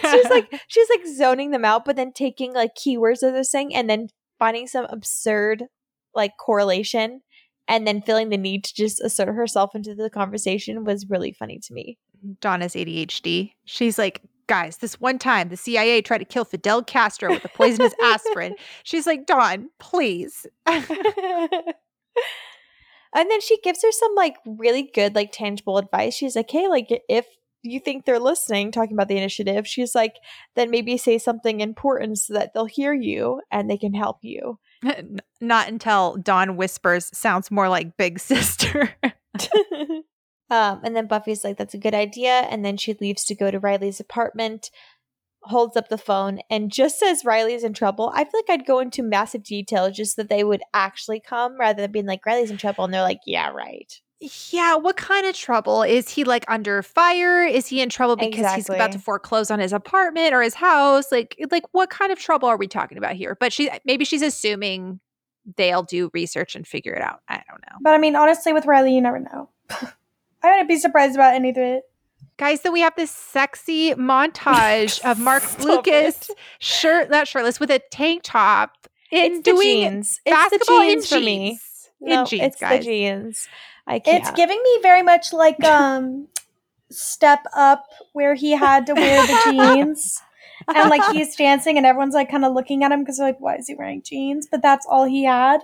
she's like she's like zoning them out, but then taking like keywords of they're saying and then finding some absurd like correlation and then feeling the need to just assert herself into the conversation was really funny to me. Dawn has ADHD. She's like, guys, this one time the CIA tried to kill Fidel Castro with a poisonous aspirin. She's like, Dawn, please. and then she gives her some like really good like tangible advice she's like hey like if you think they're listening talking about the initiative she's like then maybe say something important so that they'll hear you and they can help you Not until Dawn whispers, sounds more like Big Sister. Um and then buffy's like that's a good idea and then she leaves to go to riley's apartment holds up the phone and just says riley's in trouble i feel like i'd go into massive detail just that they would actually come rather than being like riley's in trouble and they're like yeah right yeah, what kind of trouble? Is he like under fire? Is he in trouble because he's about to foreclose on his apartment or his house? Like like what kind of trouble are we talking about here? But she maybe she's assuming they'll do research and figure it out. I don't know. but I mean, honestly, with Riley, you never know. I wouldn't be surprised about any of it. Guys, so we have this sexy montage of Marc Blucas it. shirt not shirtless with a tank top in it's doing jeans it's the basketball in jeans for me. No, in jeans, it's guys. the jeans i can't It's giving me very much like um Step Up, where he had to wear the jeans. and like he's dancing and everyone's like kind of looking at him because they're like why is he wearing jeans but that's all he had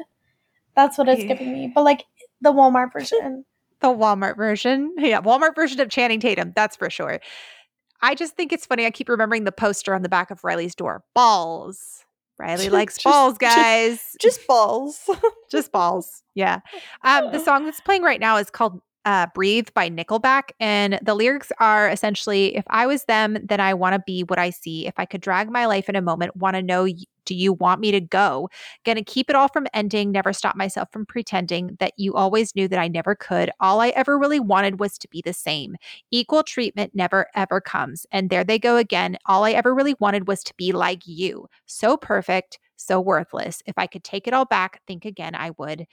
that's what it's giving me but like the walmart version The Walmart version. Yeah, Walmart version of Channing Tatum, that's for sure. I just think it's funny. I keep remembering the poster on the back of Riley's door. Balls. Riley likes Just- balls, just- guys. just balls just balls. Yeah. Um, the song that's playing right now is called uh, Breathe by Nickelback. And the lyrics are essentially If I was them, then I want to be what I see. If I could drag my life in a moment, want to know, do you want me to go? Gonna keep it all from ending, never stop myself from pretending that you always knew that I never could. All I ever really wanted was to be the same. Equal treatment never ever comes. And there they go again. All I ever really wanted was to be like you. So perfect, so worthless. If I could take it all back, think again, I would.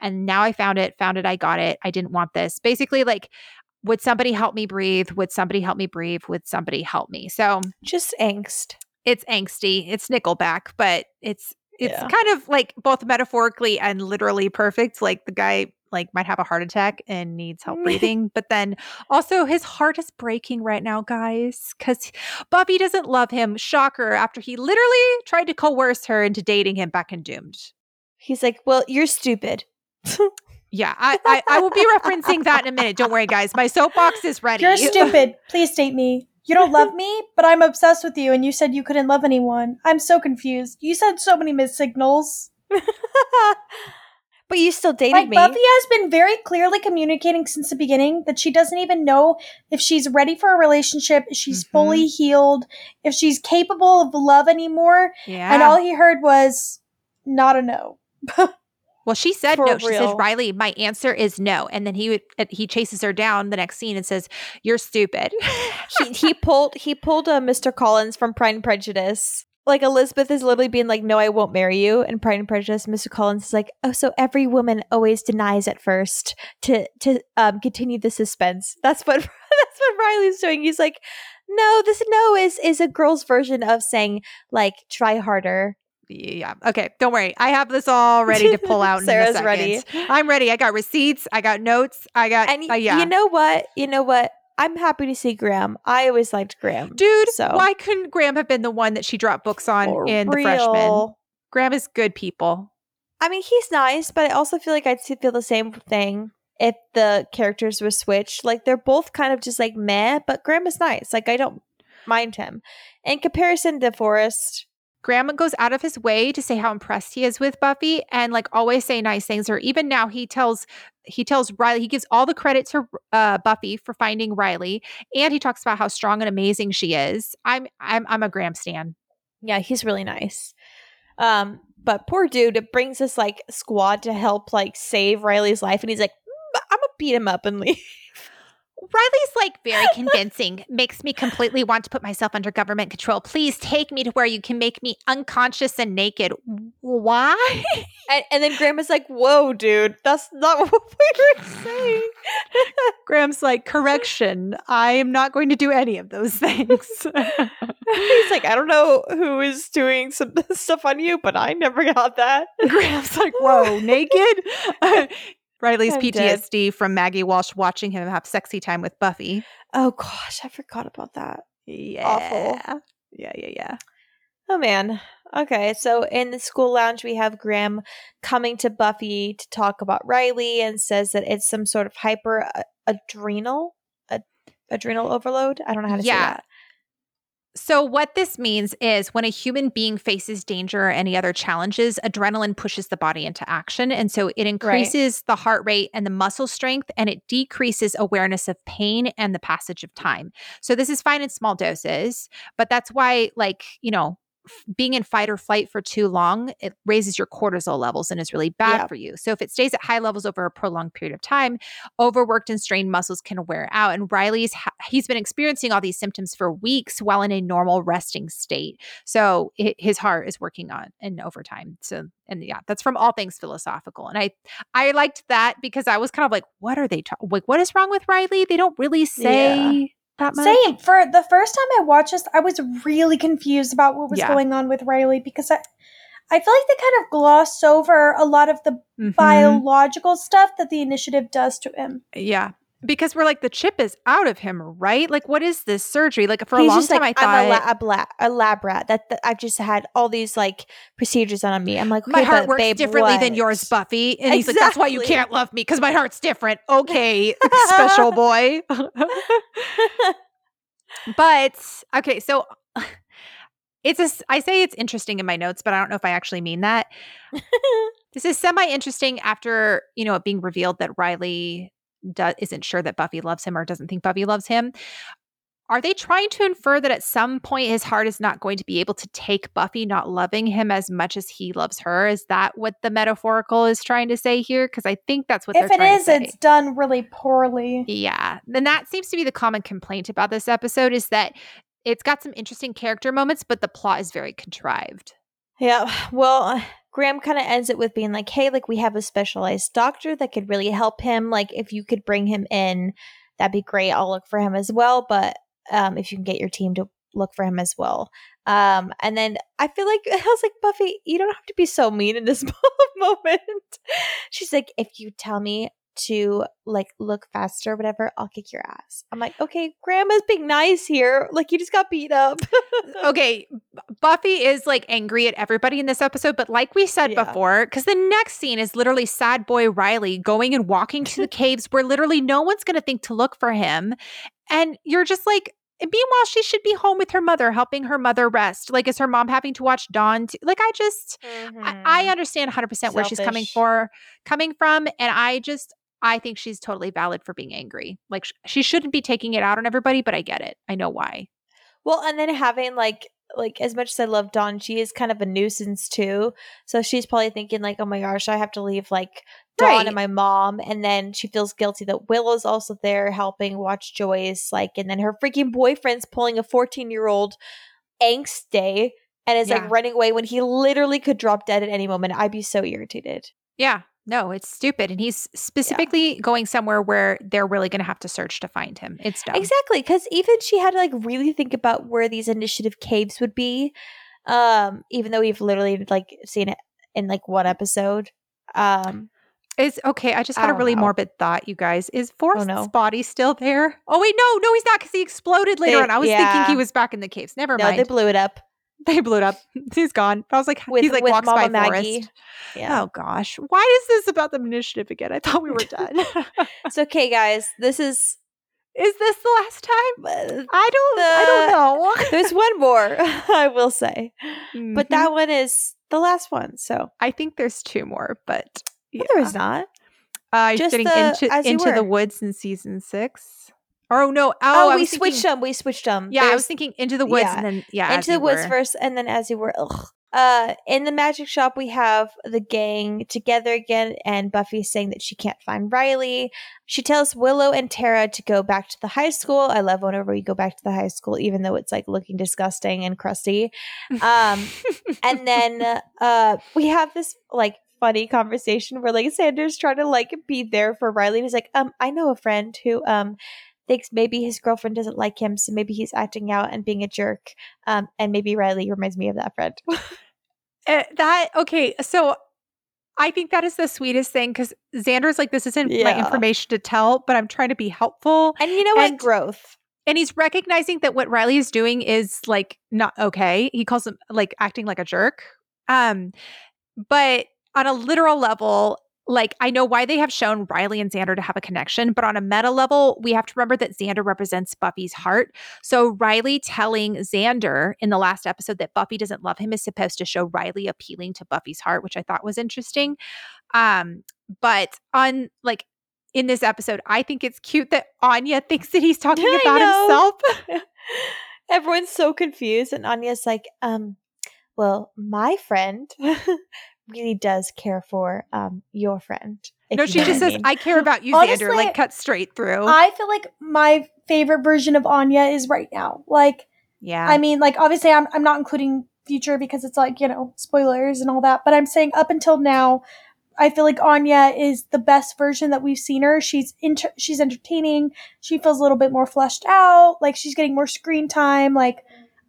And now I found it, found it, I got it. I didn't want this. Basically, like, would somebody help me breathe? Would somebody help me breathe? Would somebody help me? So just angst it's angsty. It's Nickelback, but it's it's Yeah. kind of like both metaphorically and literally perfect. Like the guy like might have a heart attack and needs help breathing, but then also his heart is breaking right now, guys, because Buffy doesn't love him. Shocker! After he literally tried to coerce her into dating him back in Doomed. he's like well you're stupid Yeah, I, I, I will be referencing that in a minute. Don't worry, guys. My soapbox is ready. you're stupid please date me you don't love me but i'm obsessed with you and you said you couldn't love anyone i'm so confused you said so many missed signals but you still dated like me buffy has been very clearly communicating since the beginning that she doesn't even know if she's ready for a relationship if she's Mhm. fully healed if she's capable of love anymore yeah. and all he heard was not a no Well, she said For no. She says. "Riley, my answer is no." And then he would uh, he chases her down the next scene and says, "You're stupid." he, he pulled he pulled a Mr. Collins from Pride and Prejudice. Like Elizabeth is literally being like, "No, I won't marry you." And Pride and Prejudice, Mr. Collins is like, "Oh, so every woman always denies at first to to um continue the suspense." That's what that's what Riley's doing. He's like, "No, this no is is a girl's version of saying like try harder." Yeah. Okay. Don't worry. I have this all ready to pull out. Sarah's in a ready. I'm ready. I got receipts. I got notes. I got. And uh, yeah. you know what? You know what? I'm happy to see Graham. I always liked Graham. Dude, so why couldn't Graham have been the one that she dropped books on For in the freshman? Graham is good people. I mean, he's nice, but I also feel like I'd feel the same thing if the characters were switched. Like they're both kind of just like meh, but Graham is nice. Like I don't mind him. In comparison to Forrest, Graham goes out of his way to say how impressed he is with Buffy and like always say nice things. Or even now he tells he tells Riley he gives all the credit to uh, Buffy for finding Riley, and he talks about how strong and amazing she is. I'm I'm I'm a Graham stan. yeah, he's really nice. Um, but poor dude, it brings this like squad to help like save Riley's life, and he's like, "Mm, I'm gonna beat him up and leave. Riley's like very convincing, makes me completely want to put myself under government control. Please take me to where you can make me unconscious and naked. Why? And, and then Graham is like, "Whoa, dude, that's not what we were saying." Graham's like, correction, I am not going to do any of those things. He's like, I don't know who is doing some stuff on you, but I never got that. Graham's like, whoa, naked? Riley's I'm dead. PTSD from Maggie Walsh watching him have sexy time with Buffy. Oh gosh, I forgot about that. Yeah. Awful. Yeah, yeah, yeah. Oh man. Okay, so in the school lounge, we have Graham coming to Buffy to talk about Riley and says that it's some sort of hyper uh, adrenal ad- adrenal overload. I don't know how to say that. So, what this means is when a human being faces danger or any other challenges, adrenaline pushes the body into action. And so it increases the heart rate and the muscle strength, and it decreases awareness of pain and the passage of time. So, this is fine in small doses, but that's why, like, you know, being in fight or flight for too long, it raises your cortisol levels and is really bad Yeah. for you. So, if it stays at high levels over a prolonged period of time, overworked and strained muscles can wear out. And Riley's, ha- he's been experiencing all these symptoms for weeks while in a normal resting state. So hi- his heart is working on in overtime. So, and yeah, that's from all things philosophical. And I, I liked that because I was kind of like, what are they talking? Like, what is wrong with Riley? They don't really say that much. Same. For the first time I watched this, I was really confused about what was Yeah. going on with Riley because I, I feel like they kind of gloss over a lot of the Mhm. biological stuff that the initiative does to him. Yeah. Because we're like, the chip is out of him, right? Like, what is this surgery? Like, for a He's long just time, like, I I'm a, thought la- a, bla- a lab rat. That, that I've just had all these like procedures on me. I'm like, my heart but works babe, differently than yours, Buffy. And he's like, that's why you can't love me because my heart's different. Okay, special boy. but okay, so it's a, I say it's interesting in my notes, but I don't know if I actually mean that. This is semi interesting after, you know, it being revealed that Riley do- isn't sure that Buffy loves him or doesn't think Buffy loves him. Are they trying to infer that at some point his heart is not going to be able to take Buffy not loving him as much as he loves her? Is that what the metaphorical is trying to say here? Because I think that's what if they're it trying is, to say. it's it's done really poorly. Yeah. Then that seems to be the common complaint about this episode is that it's got some interesting character moments, but the plot is very contrived. Yeah. Well, Graham kind of ends it with being like, hey, like we have a specialized doctor that could really help him. Like, if you could bring him in, that'd be great. I'll look for him as well. But um, if you can get your team to look for him as well. Um, and then I feel like I was like, Buffy, you don't have to be so mean in this moment. She's like, if you tell me to like look faster or whatever, I'll kick your ass. I'm like, okay, Graham's being nice here. Like you just got beat up. okay, Buffy is like angry at everybody in this episode, but like we said Yeah. before, because the next scene is literally sad boy Riley going and walking to the caves where literally no one's going to think to look for him. And you're just like, and meanwhile, she should be home with her mother, helping her mother rest. Like, is her mom having to watch Dawn? T- like, I just, I, I mm-hmm. understand 100% where she's coming for, coming from. And I just, I think she's totally valid for being angry. Like, sh- she shouldn't be taking it out on everybody, but I get it. I know why. Well, and then having like like as much as I love Dawn, she is kind of a nuisance too. So she's probably thinking like, "Oh my gosh, I have to leave like Dawn Right. and my mom." And then she feels guilty that Willow's also there helping watch Joyce like and then her freaking boyfriend's pulling a 14-year-old angst day and is Yeah. like running away when he literally could drop dead at any moment. I'd be so irritated. Yeah. No, it's stupid. And he's specifically going somewhere where they're really going to have to search to find him. It's dumb. Exactly, because even she had to like really think about where these initiative caves would be. Um, even though we've literally like seen it in like one episode. Um, Is okay. I just had I a really know. morbid thought, you guys. Is Forrest's no. body still there? Oh wait, no, no, he's not because he exploded later They- on. I was yeah. thinking he was back in the caves. Never no, mind. They, blew it up blew it up. He's gone. I was like, with he's like walks Mama by Maggie. Forrest. Yeah, Oh gosh, why is this about the initiative again? I thought we were done. it's okay, guys. This is. is this the last time? uh, I don't. I don't know. There's one more, I will say, but Mhm. that one is the last one. So I think there's two more, but yeah. there is not. Uh, Just getting the into into the woods in season six. Oh no! Oh, Oh, we was switched them. We switched them. Yeah, I was thinking into the woods yeah. and then yeah, into the woods Were. first, and then as you were. Ugh. Uh, in the magic shop, we have the gang together again, and Buffy saying that she can't find Riley. She tells Willow and Tara to go back to the high school. I love whenever we go back to the high school, even though it's like looking disgusting and crusty. Um, and then uh, we have this like funny conversation where like Xander's trying to like be there for Riley. And he's like, um, I know a friend who um thinks maybe his girlfriend doesn't like him, so maybe he's acting out and being a jerk. Um, and maybe Riley reminds me of that friend. Uh, that okay so i think that is the sweetest thing because xander's like this isn't my information to tell but i'm trying to be helpful and you know what? And- Growth. and he's recognizing that what riley is doing is like not okay he calls him like acting like a jerk um but on a literal level like i know why they have shown riley and xander to have a connection but on a meta level we have to remember that xander represents buffy's heart. So riley telling xander in the last episode that buffy doesn't love him is supposed to show riley appealing to buffy's heart which i thought was interesting. Um but on like in this episode i think it's cute that anya thinks that he's talking I about himself. Everyone's so confused, and Anya's like, um, well, my friend really does care for um your friend. no you she just I says mean. i care about you Honestly, xander like cut straight through I feel like my favorite version of Anya is right now. Like, yeah I mean, like obviously I'm I'm not including future because it's like, you know, spoilers and all that, but I'm saying up until now, I feel like Anya is the best version that we've seen her. She's inter- she's entertaining. She feels a little bit more fleshed out. Like she's getting more screen time. Like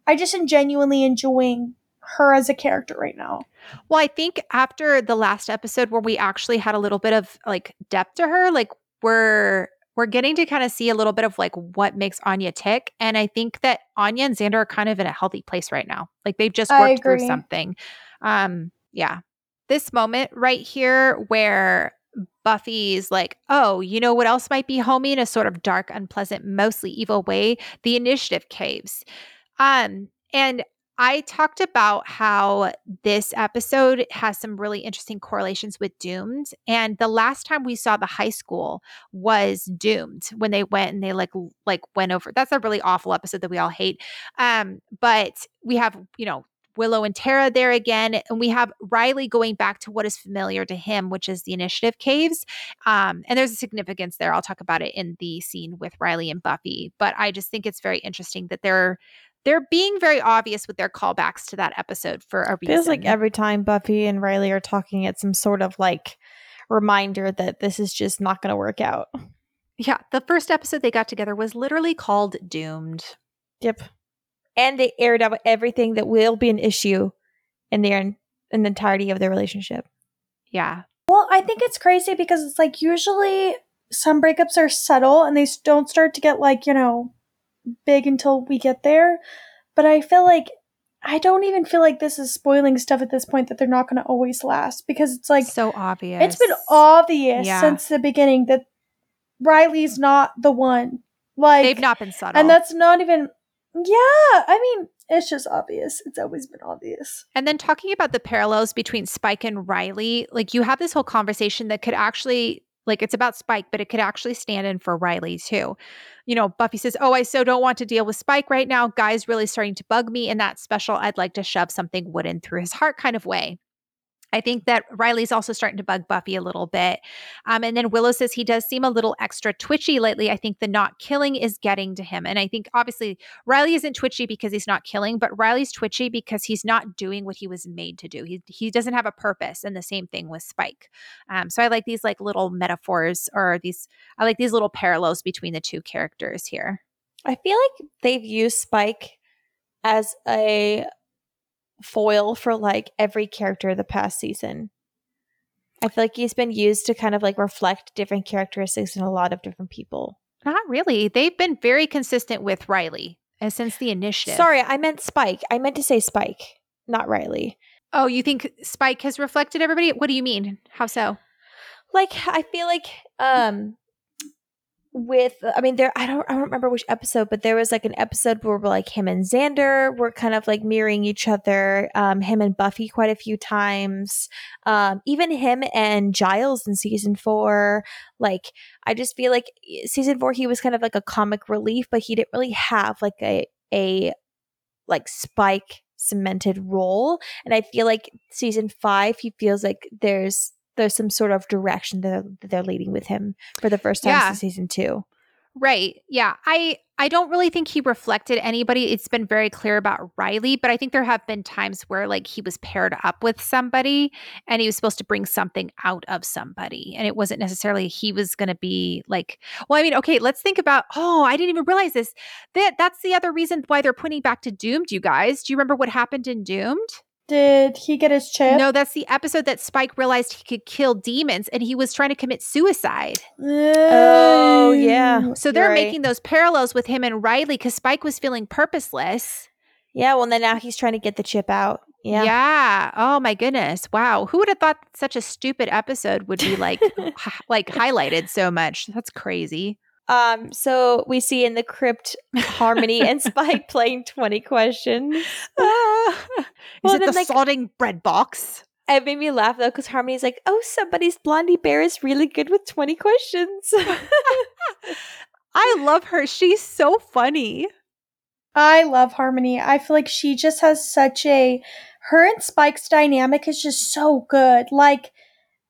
I just am genuinely enjoying her as a character right now. Well, I think after the last episode where we actually had a little bit of like depth to her, like we're we're getting to kind of see a little bit of like what makes Anya tick. And I think that Anya and Xander are kind of in a healthy place right now. Like they've just worked through something. Um, yeah. This moment right here where Buffy's like, oh, you know what else might be homey in a sort of dark, unpleasant, mostly evil way? The initiative caves. Um, and I talked about how this episode has some really interesting correlations with Doomed. And the last time we saw the high school was Doomed when they went and they like like went over. That's a really awful episode that we all hate. Um, but we have, you know, Willow and Tara there again, and we have Riley going back to what is familiar to him, which is the initiative caves. Um, and there's a significance there. I'll talk about it in the scene with Riley and Buffy. But I just think it's very interesting that they're they're being very obvious with their callbacks to that episode for a reason. Feels like every time Buffy and Riley are talking, it's some sort of like reminder that this is just not going to work out. yeah, the first episode they got together was literally called Doomed. Yep. And they aired out everything that will be an issue in their in the entirety of their relationship. Yeah. Well, I think it's crazy because it's like usually some breakups are subtle and they don't start to get like, you know, big until we get there. But I feel like I don't even feel like this is spoiling stuff at this point that they're not going to always last because it's like so obvious. it's been obvious Yeah. since the beginning that Riley's not the one. Like They've not been subtle. and that's not even yeah, I mean, it's just obvious. It's always been obvious. And then talking about the parallels between Spike and Riley, like you have this whole conversation that could actually, like, it's about Spike, but it could actually stand in for Riley too. You know, Buffy says, Oh, I so don't want to deal with Spike right now. Guy's really starting to bug me. In that special, I'd like to shove something wooden through his heart kind of way. I think that Riley's also starting to bug Buffy a little bit. Um, and then Willow says he does seem a little extra twitchy lately. I think the not killing is getting to him. And I think obviously Riley isn't twitchy because he's not killing, but Riley's twitchy because he's not doing what he was made to do. He he doesn't have a purpose, and the same thing with Spike. Um, so I like these like little metaphors or these I like these little parallels between the two characters here. I feel like they've used Spike as a foil for like every character of the past season. I feel like he's been used to kind of like reflect different characteristics in a lot of different people. Not really. They've been very consistent with Riley uh, since the initiative. Sorry, I meant Spike. I meant to say Spike, not Riley. Oh, you think Spike has reflected everybody? What do you mean? How so? Like I feel like um with I mean there I don't I don't remember which episode, but there was like an episode where like him and Xander were kind of like mirroring each other. Um him and Buffy quite a few times. Um even him and Giles in season 4. Like I just feel like season 4 he was kind of like a comic relief, but he didn't really have like a a like spike cemented role and i feel like season five he feels like there's there's some sort of direction that they're, they're leading with him for the first time Yeah. since season two. Right. Yeah. I I don't really think he reflected anybody. It's been very clear about Riley, but I think there have been times where like he was paired up with somebody and he was supposed to bring something out of somebody. And it wasn't necessarily he was going to be like, well, I mean, okay, let's think about, oh, I didn't even realize this. That that's the other reason why they're pointing back to Doomed, you guys. Do you remember what happened in Doomed? Did he get his chip? No, that's the episode that Spike realized he could kill demons and he was trying to commit suicide. Oh, yeah. So they're right. making those parallels with him and Riley because Spike was feeling purposeless. Yeah, well, then now he's trying to get the chip out. Yeah. Yeah. Oh my goodness. Wow. Who would have thought such a stupid episode would be like hi- like highlighted so much? That's crazy. Um, so we see in the crypt Harmony and Spike playing 20 questions. Is Well, it then, the like- salting bread box? It made me laugh though, because Harmony's like, oh, somebody's blondie bear is really good with 20 questions. I love her. She's so funny. I love Harmony. I feel like she just has such a her and Spike's dynamic is just so good. Like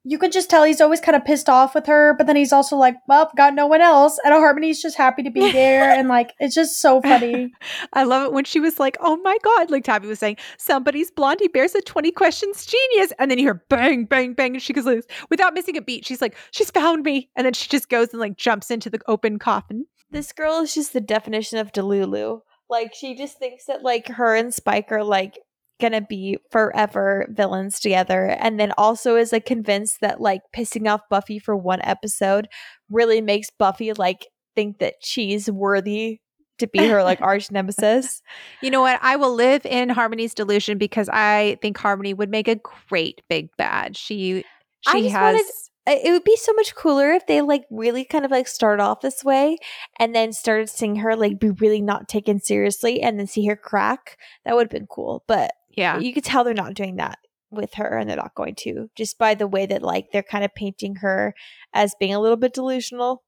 you could just tell he's always kind of pissed off with her, but then he's also like, "Well, got no one else," and Harmony's just happy to be there, and like it's just so funny. I love it when she was like, "Oh my god!" Like Tabby was saying, "Somebody's blondie bears a twenty questions genius," and then you hear bang, bang, bang, and she goes like, without missing a beat. She's like, "She's found me," and then she just goes and like jumps into the open coffin. this girl is just the definition of Delulu. Like she just thinks that like her and Spike are like gonna be forever villains together, and then also is like convinced that like pissing off Buffy for one episode really makes Buffy like think that she's worthy to be her like arch nemesis. You know what? I will live in Harmony's delusion because I think Harmony would make a great big bad. She I she just has wanted- It would be so much cooler if they like really kind of like start off this way and then started seeing her like be really not taken seriously and then see her crack. That would have been cool. But yeah. you could tell they're not doing that with her and they're not going to just by the way that like they're kind of painting her as being a little bit delusional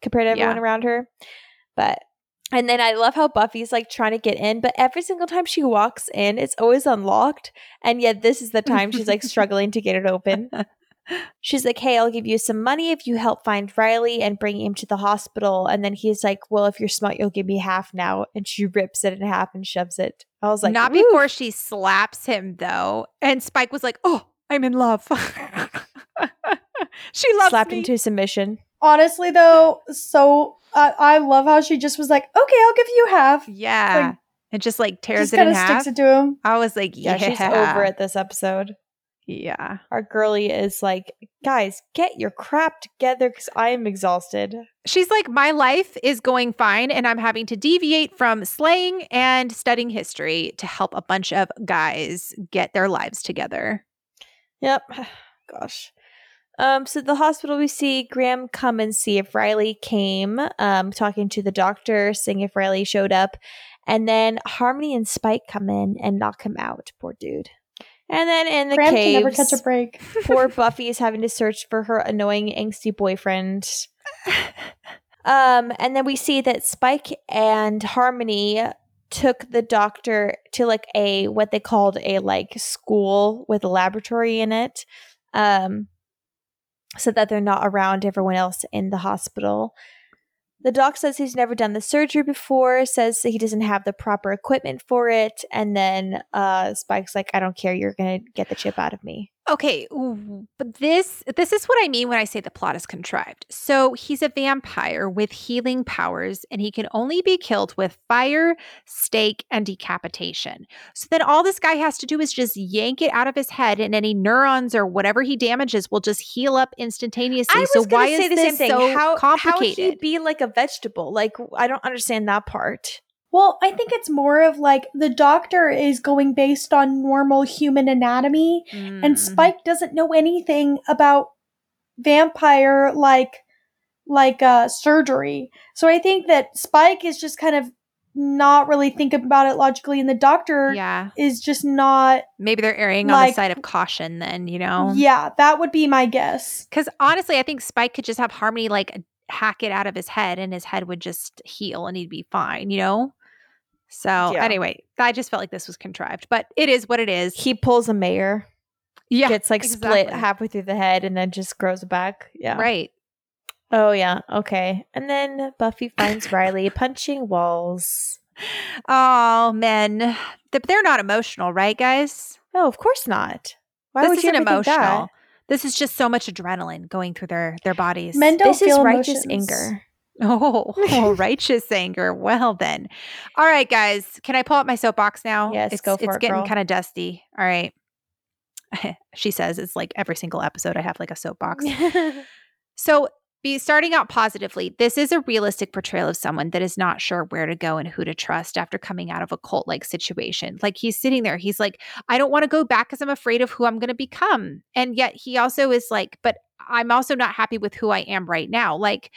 compared to everyone Yeah. around her. But and then I love how Buffy's like trying to get in, but every single time she walks in, it's always unlocked. And yet this is the time she's like struggling to get it open. She's like, Hey, I'll give you some money if you help find Riley and bring him to the hospital. And then he's like, Well, if you're smart, you'll give me half now. And she rips it in half and shoves it. I was like, Not "Woo." before she slaps him though. And Spike was like, "Oh, I'm in love." she loves slapped me. into submission. Honestly, though, so I I love how she just was like, "Okay, I'll give you half." yeah. like, and just like tears Just it kind in half. sticks it to him. I was like, Yeah, yeah, she's over it this episode. Yeah. Our girly is like, guys, get your crap together because I am exhausted. She's like, my life is going fine, and I'm having to deviate from slaying and studying history to help a bunch of guys get their lives together. Yep. Gosh. Um, so the hospital we see Graham come and see if Riley came, um, talking to the doctor, seeing if Riley showed up, and then Harmony and Spike come in and knock him out. Poor dude. And then in the Graham can never caves, catch a break. poor Buffy is having to search for her annoying angsty boyfriend. Um, and then we see that Spike and Harmony took the doctor to like a what they called a like school with a laboratory in it. Um so that they're not around everyone else in the hospital. The doc says he's never done the surgery before, says he doesn't have the proper equipment for it, and then uh Spike's like, I don't care, you're gonna get the chip out of me. Okay, but this this is what I mean when I say the plot is contrived. So he's a vampire with healing powers and he can only be killed with fire, stake and decapitation. So then all this guy has to do is just yank it out of his head and any neurons or whatever he damages will just heal up instantaneously. I was so why say is the this same thing. so how how would he be like a vegetable? Like I don't understand that part. Well, I think it's more of like the doctor is going based on normal human anatomy, and Mm. Spike doesn't know anything about vampire like like uh surgery. So I think that Spike is just kind of not really thinking about it logically, and the doctor Yeah. is just not. Maybe they're erring on the side of caution then, you know? Yeah, that would be my guess. Because honestly, I think Spike could just have Harmony like hack it out of his head and his head would just heal and he'd be fine, you know? So Yeah. anyway, I just felt like this was contrived, but it is what it is. He pulls a mayor, yeah. gets like split halfway through the head, and then just grows back. Yeah. Right. Oh yeah. Okay. And then Buffy finds Riley punching walls. Oh, men. They're not emotional, right, guys? Oh, of course not. Why this would you isn't ever think that? emotional. This is just so much adrenaline going through their their bodies. Men don't This is righteous emotions. anger. Oh, oh, righteous anger. Well then. All right, guys. Can I pull up my soapbox now? Yes, it's, go for It's it, getting kind of dusty. All right. she says it's like every single episode I have like a soapbox. So be starting out positively. This is a realistic portrayal of someone that is not sure where to go and who to trust after coming out of a cult like situation. Like he's sitting there, he's like, I don't want to go back because I'm afraid of who I'm going to become. And yet he also is like, but I'm also not happy with who I am right now. Like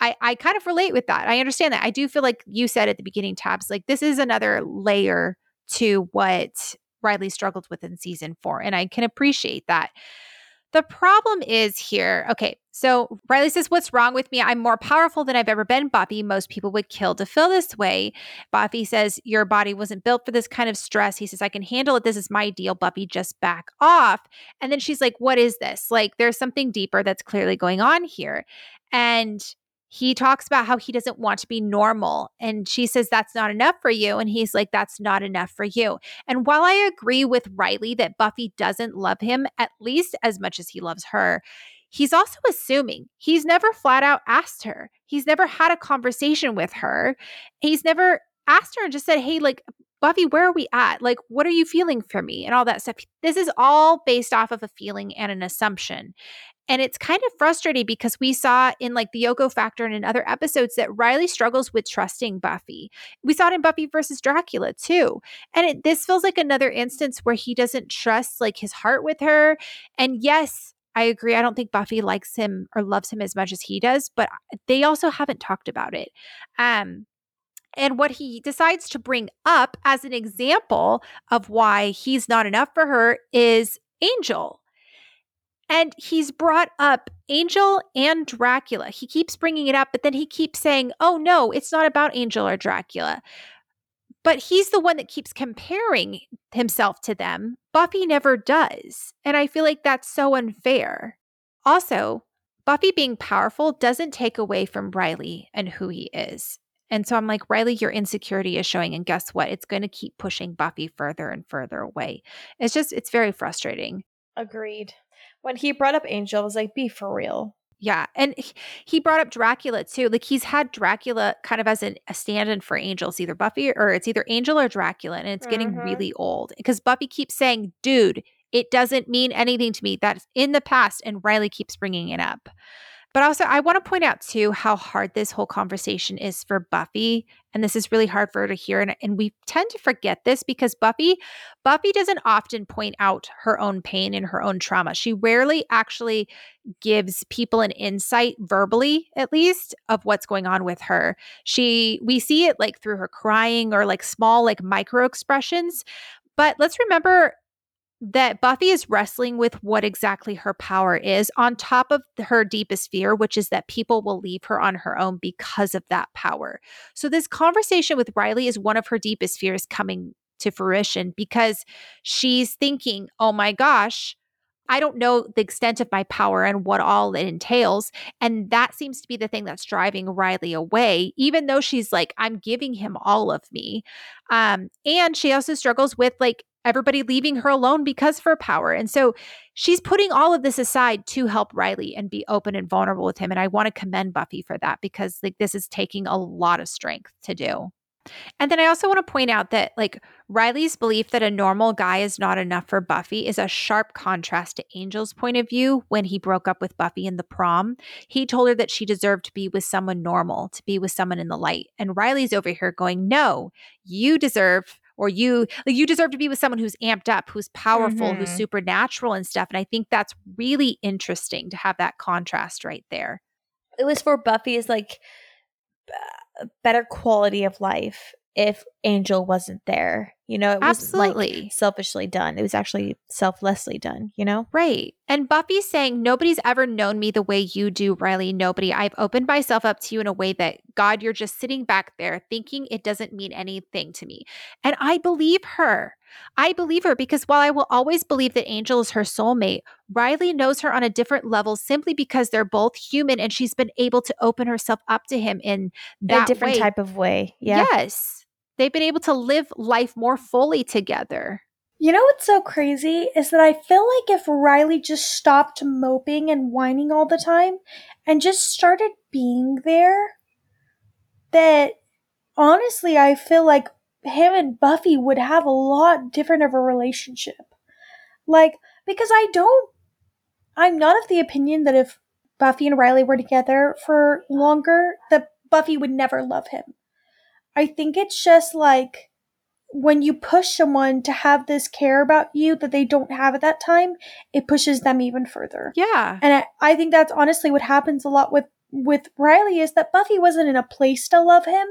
I, I kind of relate with that. I understand that. I do feel like you said at the beginning, Tabs, like this is another layer to what Riley struggled with in season four. And I can appreciate that. The problem is here. Okay, so Riley says, What's wrong with me? I'm more powerful than I've ever been, Buffy. Most people would kill to feel this way. Buffy says, Your body wasn't built for this kind of stress. He says, I can handle it. This is my deal. Buffy, just back off. And then she's like, What is this? Like, there's something deeper that's clearly going on here. And he talks about how he doesn't want to be normal. And she says, That's not enough for you. And he's like, That's not enough for you. And while I agree with Riley that Buffy doesn't love him at least as much as he loves her, he's also assuming he's never flat out asked her. He's never had a conversation with her. He's never asked her and just said, Hey, like, Buffy, where are we at? Like, what are you feeling for me? And all that stuff. This is all based off of a feeling and an assumption. And it's kind of frustrating because we saw in like the Yoko factor and in other episodes that Riley struggles with trusting Buffy. We saw it in Buffy versus Dracula too. And it, this feels like another instance where he doesn't trust like his heart with her. And yes, I agree. I don't think Buffy likes him or loves him as much as he does, but they also haven't talked about it. Um, and what he decides to bring up as an example of why he's not enough for her is Angel. And he's brought up Angel and Dracula. He keeps bringing it up, but then he keeps saying, oh, no, it's not about Angel or Dracula. But he's the one that keeps comparing himself to them. Buffy never does. And I feel like that's so unfair. Also, Buffy being powerful doesn't take away from Riley and who he is. And so I'm like, Riley, your insecurity is showing. And guess what? It's going to keep pushing Buffy further and further away. It's just, it's very frustrating. Agreed. When he brought up Angel, I was like, be for real. Yeah. And he- brought up Dracula too. Like he's had Dracula kind of as an, a stand in for Angel. It's either Buffy or it's either Angel or Dracula. And it's getting Mhm. really old because Buffy keeps saying, dude, it doesn't mean anything to me. That's in the past. And Riley keeps bringing it up. But also, I want to point out too how hard this whole conversation is for Buffy. And this is really hard for her to hear. And, and we tend to forget this because Buffy, Buffy doesn't often point out her own pain and her own trauma. She rarely actually gives people an insight verbally at least of what's going on with her she we see it like through her crying or like small like micro expressions but let's remember that Buffy is wrestling with what exactly her power is on top of her deepest fear, which is that people will leave her on her own because of that power. So, this conversation with Riley is one of her deepest fears coming to fruition because she's thinking, oh my gosh, I don't know the extent of my power and what all it entails. And that seems to be the thing that's driving Riley away, even though she's like, I'm giving him all of me. Um, and she also struggles with like everybody leaving her alone because of her power. And so she's putting all of this aside to help Riley and be open and vulnerable with him. And I want to commend Buffy for that because like this is taking a lot of strength to do. And then I also want to point out that like Riley's belief that a normal guy is not enough for Buffy is a sharp contrast to Angel's point of view when he broke up with Buffy in the prom. He told her that she deserved to be with someone normal, to be with someone in the light. And Riley's over here going, "No, you deserve or you like you deserve to be with someone who's amped up, who's powerful, mm-hmm. who's supernatural and stuff. And I think that's really interesting to have that contrast right there. It was for Buffy, Buffy's like better quality of life if Angel wasn't there. You know, it was like selfishly done. It was actually selflessly done, you know? Right. And Buffy's saying, Nobody's ever known me the way you do, Riley. Nobody. I've opened myself up to you in a way that, God, you're just sitting back there thinking it doesn't mean anything to me. And I believe her. I believe her because while I will always believe that Angel is her soulmate, Riley knows her on a different level simply because they're both human and she's been able to open herself up to him in that a different way. type of way. Yeah. Yes they've been able to live life more fully together. You know what's so crazy is that I feel like if Riley just stopped moping and whining all the time and just started being there, that honestly, I feel like him and Buffy would have a lot different of a relationship. Like, because I don't, I'm not of the opinion that if Buffy and Riley were together for longer, that Buffy would never love him. I think it's just like when you push someone to have this care about you that they don't have at that time, it pushes them even further. Yeah. And I, I think that's honestly what happens a lot with with Riley is that Buffy wasn't in a place to love him,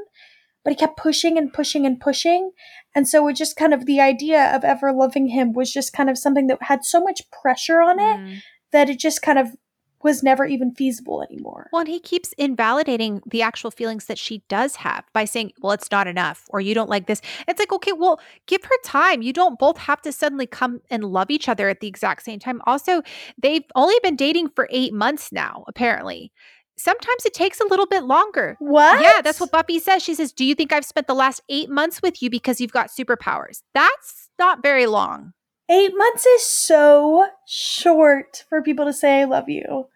but he kept pushing and pushing and pushing. And so it just kind of the idea of ever loving him was just kind of something that had so much pressure on it mm. that it just kind of was never even feasible anymore. Well, and he keeps invalidating the actual feelings that she does have by saying, well, it's not enough or you don't like this. It's like, okay, well, give her time. You don't both have to suddenly come and love each other at the exact same time. Also, they've only been dating for eight months now, apparently. Sometimes it takes a little bit longer. What? Yeah, that's what Buffy says. She says, Do you think I've spent the last eight months with you because you've got superpowers? That's not very long. Eight months is so short for people to say I love you.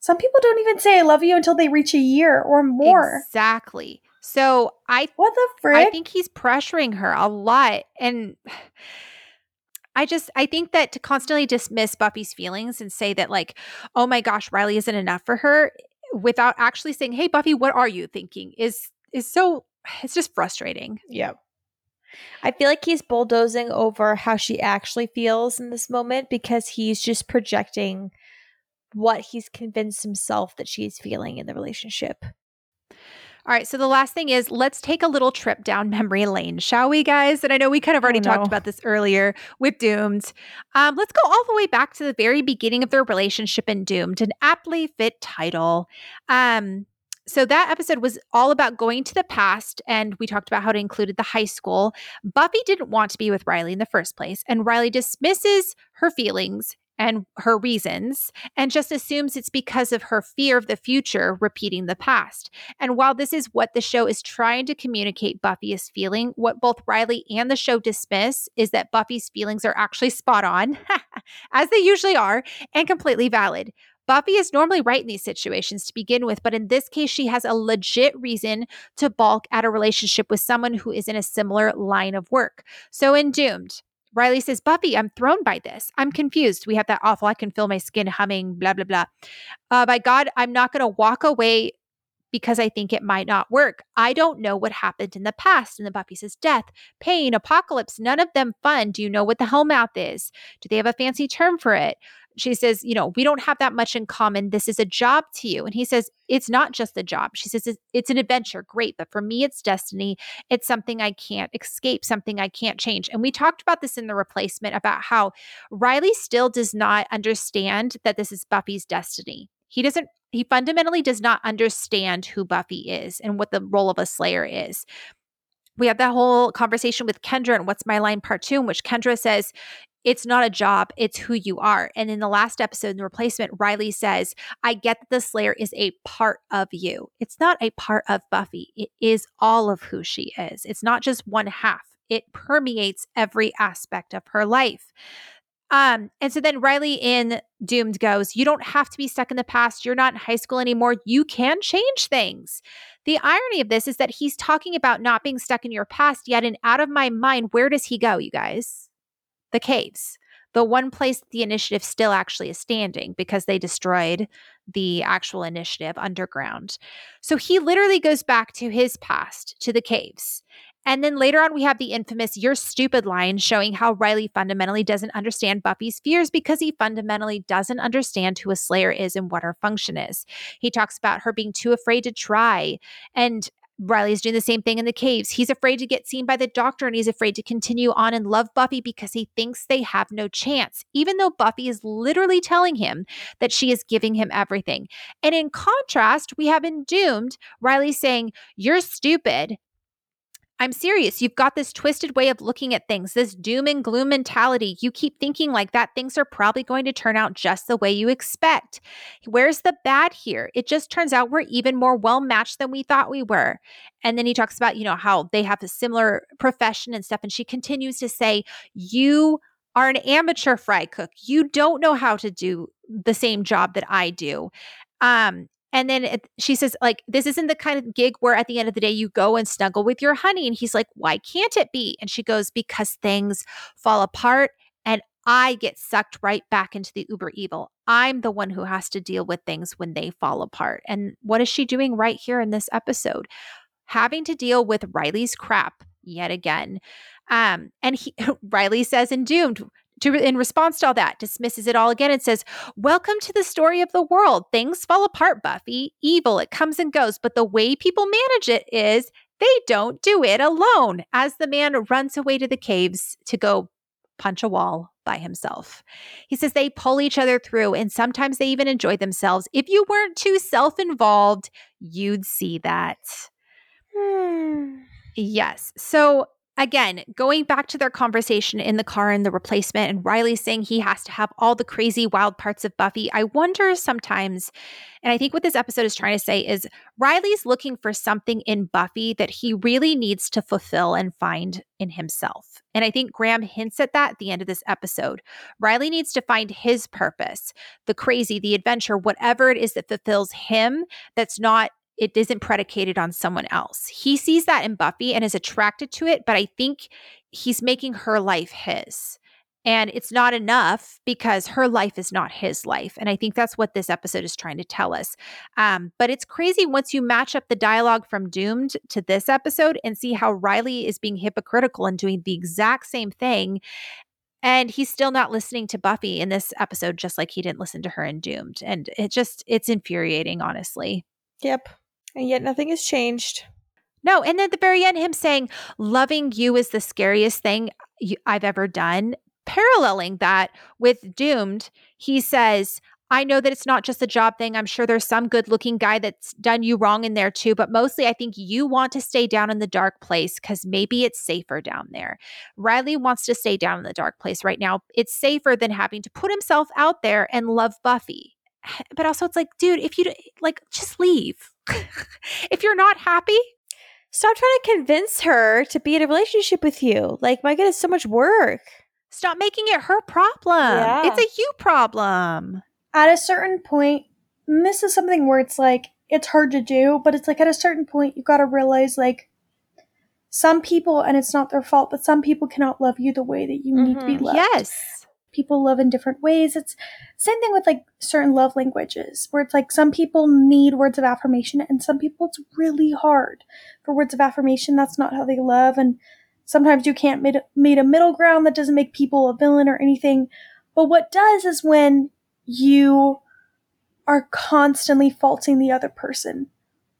Some people don't even say I love you until they reach a year or more. Exactly. So I What the frick? I think he's pressuring her a lot. And I just I think that to constantly dismiss Buffy's feelings and say that like, oh my gosh, Riley isn't enough for her without actually saying, Hey Buffy, what are you thinking? is is so it's just frustrating. Yeah. I feel like he's bulldozing over how she actually feels in this moment because he's just projecting what he's convinced himself that she's feeling in the relationship. All right, so the last thing is let's take a little trip down memory lane, shall we, guys? And I know we kind of already oh, no. talked about this earlier with Doomed. Um, let's go all the way back to the very beginning of their relationship in Doomed, an aptly fit title. Um, so that episode was all about going to the past and we talked about how it included the high school. Buffy didn't want to be with Riley in the first place and Riley dismisses her feelings and her reasons and just assumes it's because of her fear of the future repeating the past. And while this is what the show is trying to communicate Buffy is feeling, what both Riley and the show dismiss is that Buffy's feelings are actually spot on, as they usually are, and completely valid. Buffy is normally right in these situations to begin with, but in this case, she has a legit reason to balk at a relationship with someone who is in a similar line of work. So in Doomed, Riley says, Buffy, I'm thrown by this. I'm confused. We have that awful, I can feel my skin humming, blah, blah, blah. Uh, by God, I'm not going to walk away because I think it might not work. I don't know what happened in the past. And the Buffy says, death, pain, apocalypse, none of them fun. Do you know what the Hellmouth is? Do they have a fancy term for it? She says, You know, we don't have that much in common. This is a job to you. And he says, It's not just a job. She says, It's an adventure. Great. But for me, it's destiny. It's something I can't escape, something I can't change. And we talked about this in the replacement about how Riley still does not understand that this is Buffy's destiny. He doesn't, he fundamentally does not understand who Buffy is and what the role of a slayer is we have that whole conversation with Kendra and What's My Line Part Two, in which Kendra says, it's not a job, it's who you are. And in the last episode, in the replacement, Riley says, I get that the Slayer is a part of you. It's not a part of Buffy, it is all of who she is. It's not just one half. it permeates every aspect of her life. Um, and so then Riley in Doomed goes, You don't have to be stuck in the past. You're not in high school anymore. You can change things. The irony of this is that he's talking about not being stuck in your past, yet and Out of My Mind, where does he go, you guys? The caves. The one place the initiative still actually is standing because they destroyed the actual initiative underground. So he literally goes back to his past, to the caves. And then later on, we have the infamous You're Stupid line showing how Riley fundamentally doesn't understand Buffy's fears because he fundamentally doesn't understand who a Slayer is and what her function is. He talks about her being too afraid to try. And Riley's doing the same thing in the caves. He's afraid to get seen by the doctor and he's afraid to continue on and love Buffy because he thinks they have no chance, even though Buffy is literally telling him that she is giving him everything. And in contrast, we have in Doomed Riley saying, You're stupid. I'm serious. You've got this twisted way of looking at things, this doom and gloom mentality. You keep thinking like that, things are probably going to turn out just the way you expect. Where's the bad here? It just turns out we're even more well matched than we thought we were. And then he talks about, you know, how they have a similar profession and stuff. And she continues to say, You are an amateur fry cook. You don't know how to do the same job that I do. Um, and then it, she says, like, this isn't the kind of gig where at the end of the day you go and snuggle with your honey. And he's like, why can't it be? And she goes, because things fall apart and I get sucked right back into the uber evil. I'm the one who has to deal with things when they fall apart. And what is she doing right here in this episode? Having to deal with Riley's crap yet again. Um, and he, Riley says in Doomed, to, in response to all that, dismisses it all again and says, Welcome to the story of the world. Things fall apart, Buffy. Evil, it comes and goes. But the way people manage it is they don't do it alone. As the man runs away to the caves to go punch a wall by himself. He says they pull each other through and sometimes they even enjoy themselves. If you weren't too self involved, you'd see that. Hmm. Yes. So again, going back to their conversation in the car and the replacement, and Riley saying he has to have all the crazy, wild parts of Buffy, I wonder sometimes, and I think what this episode is trying to say is Riley's looking for something in Buffy that he really needs to fulfill and find in himself. And I think Graham hints at that at the end of this episode. Riley needs to find his purpose, the crazy, the adventure, whatever it is that fulfills him that's not it isn't predicated on someone else. He sees that in Buffy and is attracted to it, but I think he's making her life his. And it's not enough because her life is not his life. And I think that's what this episode is trying to tell us. Um, but it's crazy once you match up the dialogue from Doomed to this episode and see how Riley is being hypocritical and doing the exact same thing. And he's still not listening to Buffy in this episode, just like he didn't listen to her in Doomed. And it just, it's infuriating, honestly. Yep. And yet nothing has changed. No, and at the very end, him saying, loving you is the scariest thing I've ever done. Paralleling that with Doomed, he says, I know that it's not just a job thing. I'm sure there's some good looking guy that's done you wrong in there too, but mostly I think you want to stay down in the dark place because maybe it's safer down there. Riley wants to stay down in the dark place right now. It's safer than having to put himself out there and love Buffy. But also, it's like, dude, if you like, just leave. if you're not happy, stop trying to convince her to be in a relationship with you. Like, my God, it's so much work. Stop making it her problem. Yeah. It's a you problem. At a certain point, this is something where it's like, it's hard to do, but it's like at a certain point, you got to realize, like, some people, and it's not their fault, but some people cannot love you the way that you mm-hmm. need to be mm-hmm. loved. Yes people love in different ways. It's same thing with like certain love languages where it's like some people need words of affirmation and some people it's really hard for words of affirmation. That's not how they love. And sometimes you can't meet, meet a middle ground that doesn't make people a villain or anything. But what does is when you are constantly faulting the other person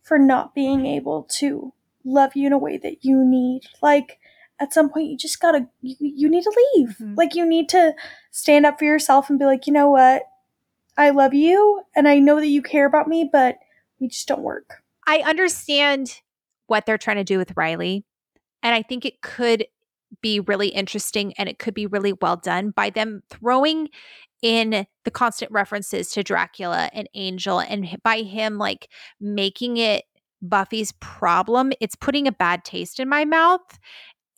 for not being able to love you in a way that you need. Like, at some point you just gotta you, you need to leave mm-hmm. like you need to stand up for yourself and be like you know what i love you and i know that you care about me but we just don't work i understand what they're trying to do with riley and i think it could be really interesting and it could be really well done by them throwing in the constant references to dracula and angel and by him like making it Buffy's problem, it's putting a bad taste in my mouth.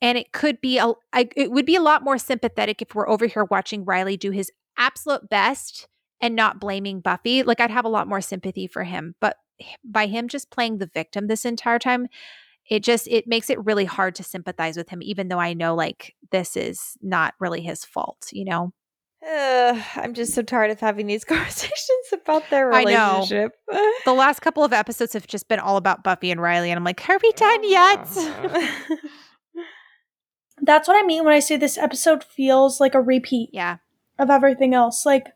And it could be a I, it would be a lot more sympathetic if we're over here watching Riley do his absolute best and not blaming Buffy. Like I'd have a lot more sympathy for him, but by him just playing the victim this entire time, it just it makes it really hard to sympathize with him even though I know like this is not really his fault, you know. Uh, I'm just so tired of having these conversations about their I know. relationship. The last couple of episodes have just been all about Buffy and Riley and I'm like, "Are we done yet?" That's what I mean when I say this episode feels like a repeat yeah. of everything else. Like,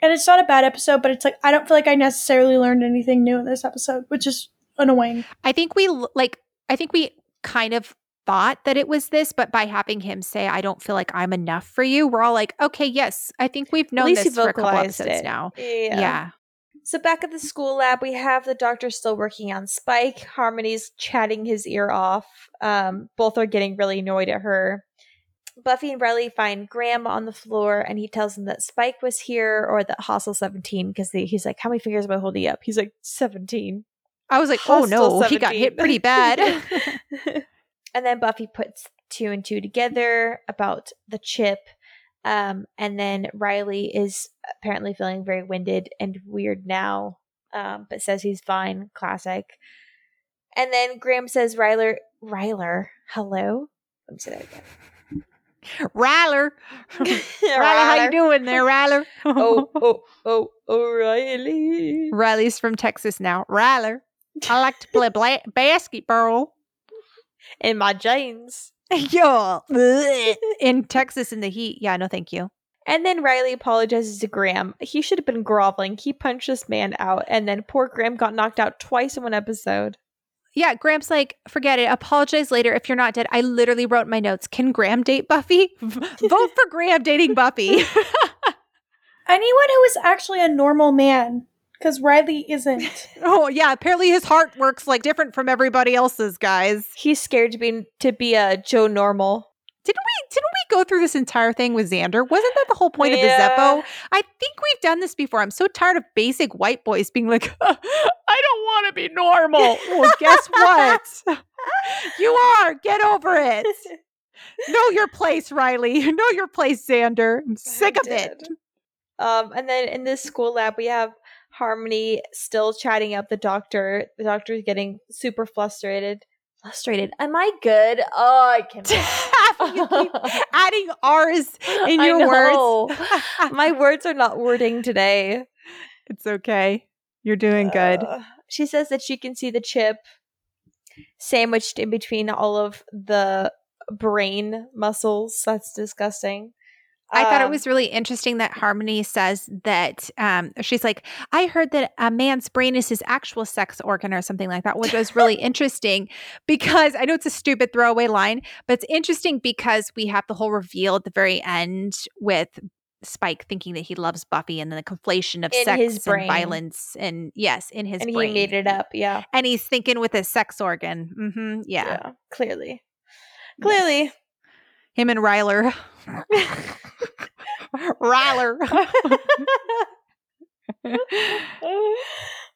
and it's not a bad episode, but it's like I don't feel like I necessarily learned anything new in this episode, which is annoying. I think we like I think we kind of thought that it was this, but by having him say, I don't feel like I'm enough for you, we're all like, okay, yes, I think we've known this for a couple episodes it. now. yeah. Yeah. So back at the school lab, we have the doctor still working on Spike. Harmony's chatting his ear off. Um, both are getting really annoyed at her. Buffy and Riley find Graham on the floor, and he tells them that Spike was here or that Hostel 17 because he's like, "How many fingers am I holding up?" He's like, 17. I was like, oh Hostel no, he got hit pretty bad. and then Buffy puts two and two together about the chip. Um, and then Riley is apparently feeling very winded and weird now, um, but says he's fine. Classic. And then Graham says, Ryler, Ryler, hello? Let me say that again. Ryler. Ryler, how you doing there, Ryler? oh, oh, oh, O'Reilly. Riley's from Texas now. Ryler. I like to play bla- basketball. In my jeans. yeah. In Texas in the heat. Yeah, no, thank you. And then Riley apologizes to Graham. He should have been groveling. He punched this man out, and then poor Graham got knocked out twice in one episode. Yeah, Graham's like, forget it. Apologize later if you're not dead. I literally wrote my notes, can Graham date Buffy? Vote for Graham dating Buffy. Anyone who is actually a normal man, because Riley isn't. oh, yeah. Apparently his heart works like different from everybody else's, guys. He's scared to be to be a Joe Normal. Didn't we didn't we go through this entire thing with Xander? Wasn't that the whole point of the Zeppo? I think we've done this before. I'm so tired of basic white boys being like, I don't want to be normal. well, guess what? you are. Get over it. Know your place, Riley. Know your place, Xander. I'm sick of it. Um, and then in this school lab, we have Harmony still chatting up the doctor. The doctor's getting super frustrated. Frustrated. Am I good? Oh, I can. you keep adding R's in your know. words. My words are not wording today. it's okay. You're doing good. Uh, she says that she can see the chip sandwiched in between all of the brain muscles. That's disgusting. I thought it Um, was really interesting that Harmony says that um, she's like, I heard that a man's brain is his actual sex organ or something like that, which was really interesting because I know it's a stupid throwaway line, but it's interesting because we have the whole reveal at the very end with Spike thinking that he loves Buffy and then the conflation of In sex and violence and yes, in his and brain. he made it up. Yeah. And he's thinking with his sex organ. hmm yeah. Clearly. Clearly. Him and Ryler. Ryler. oh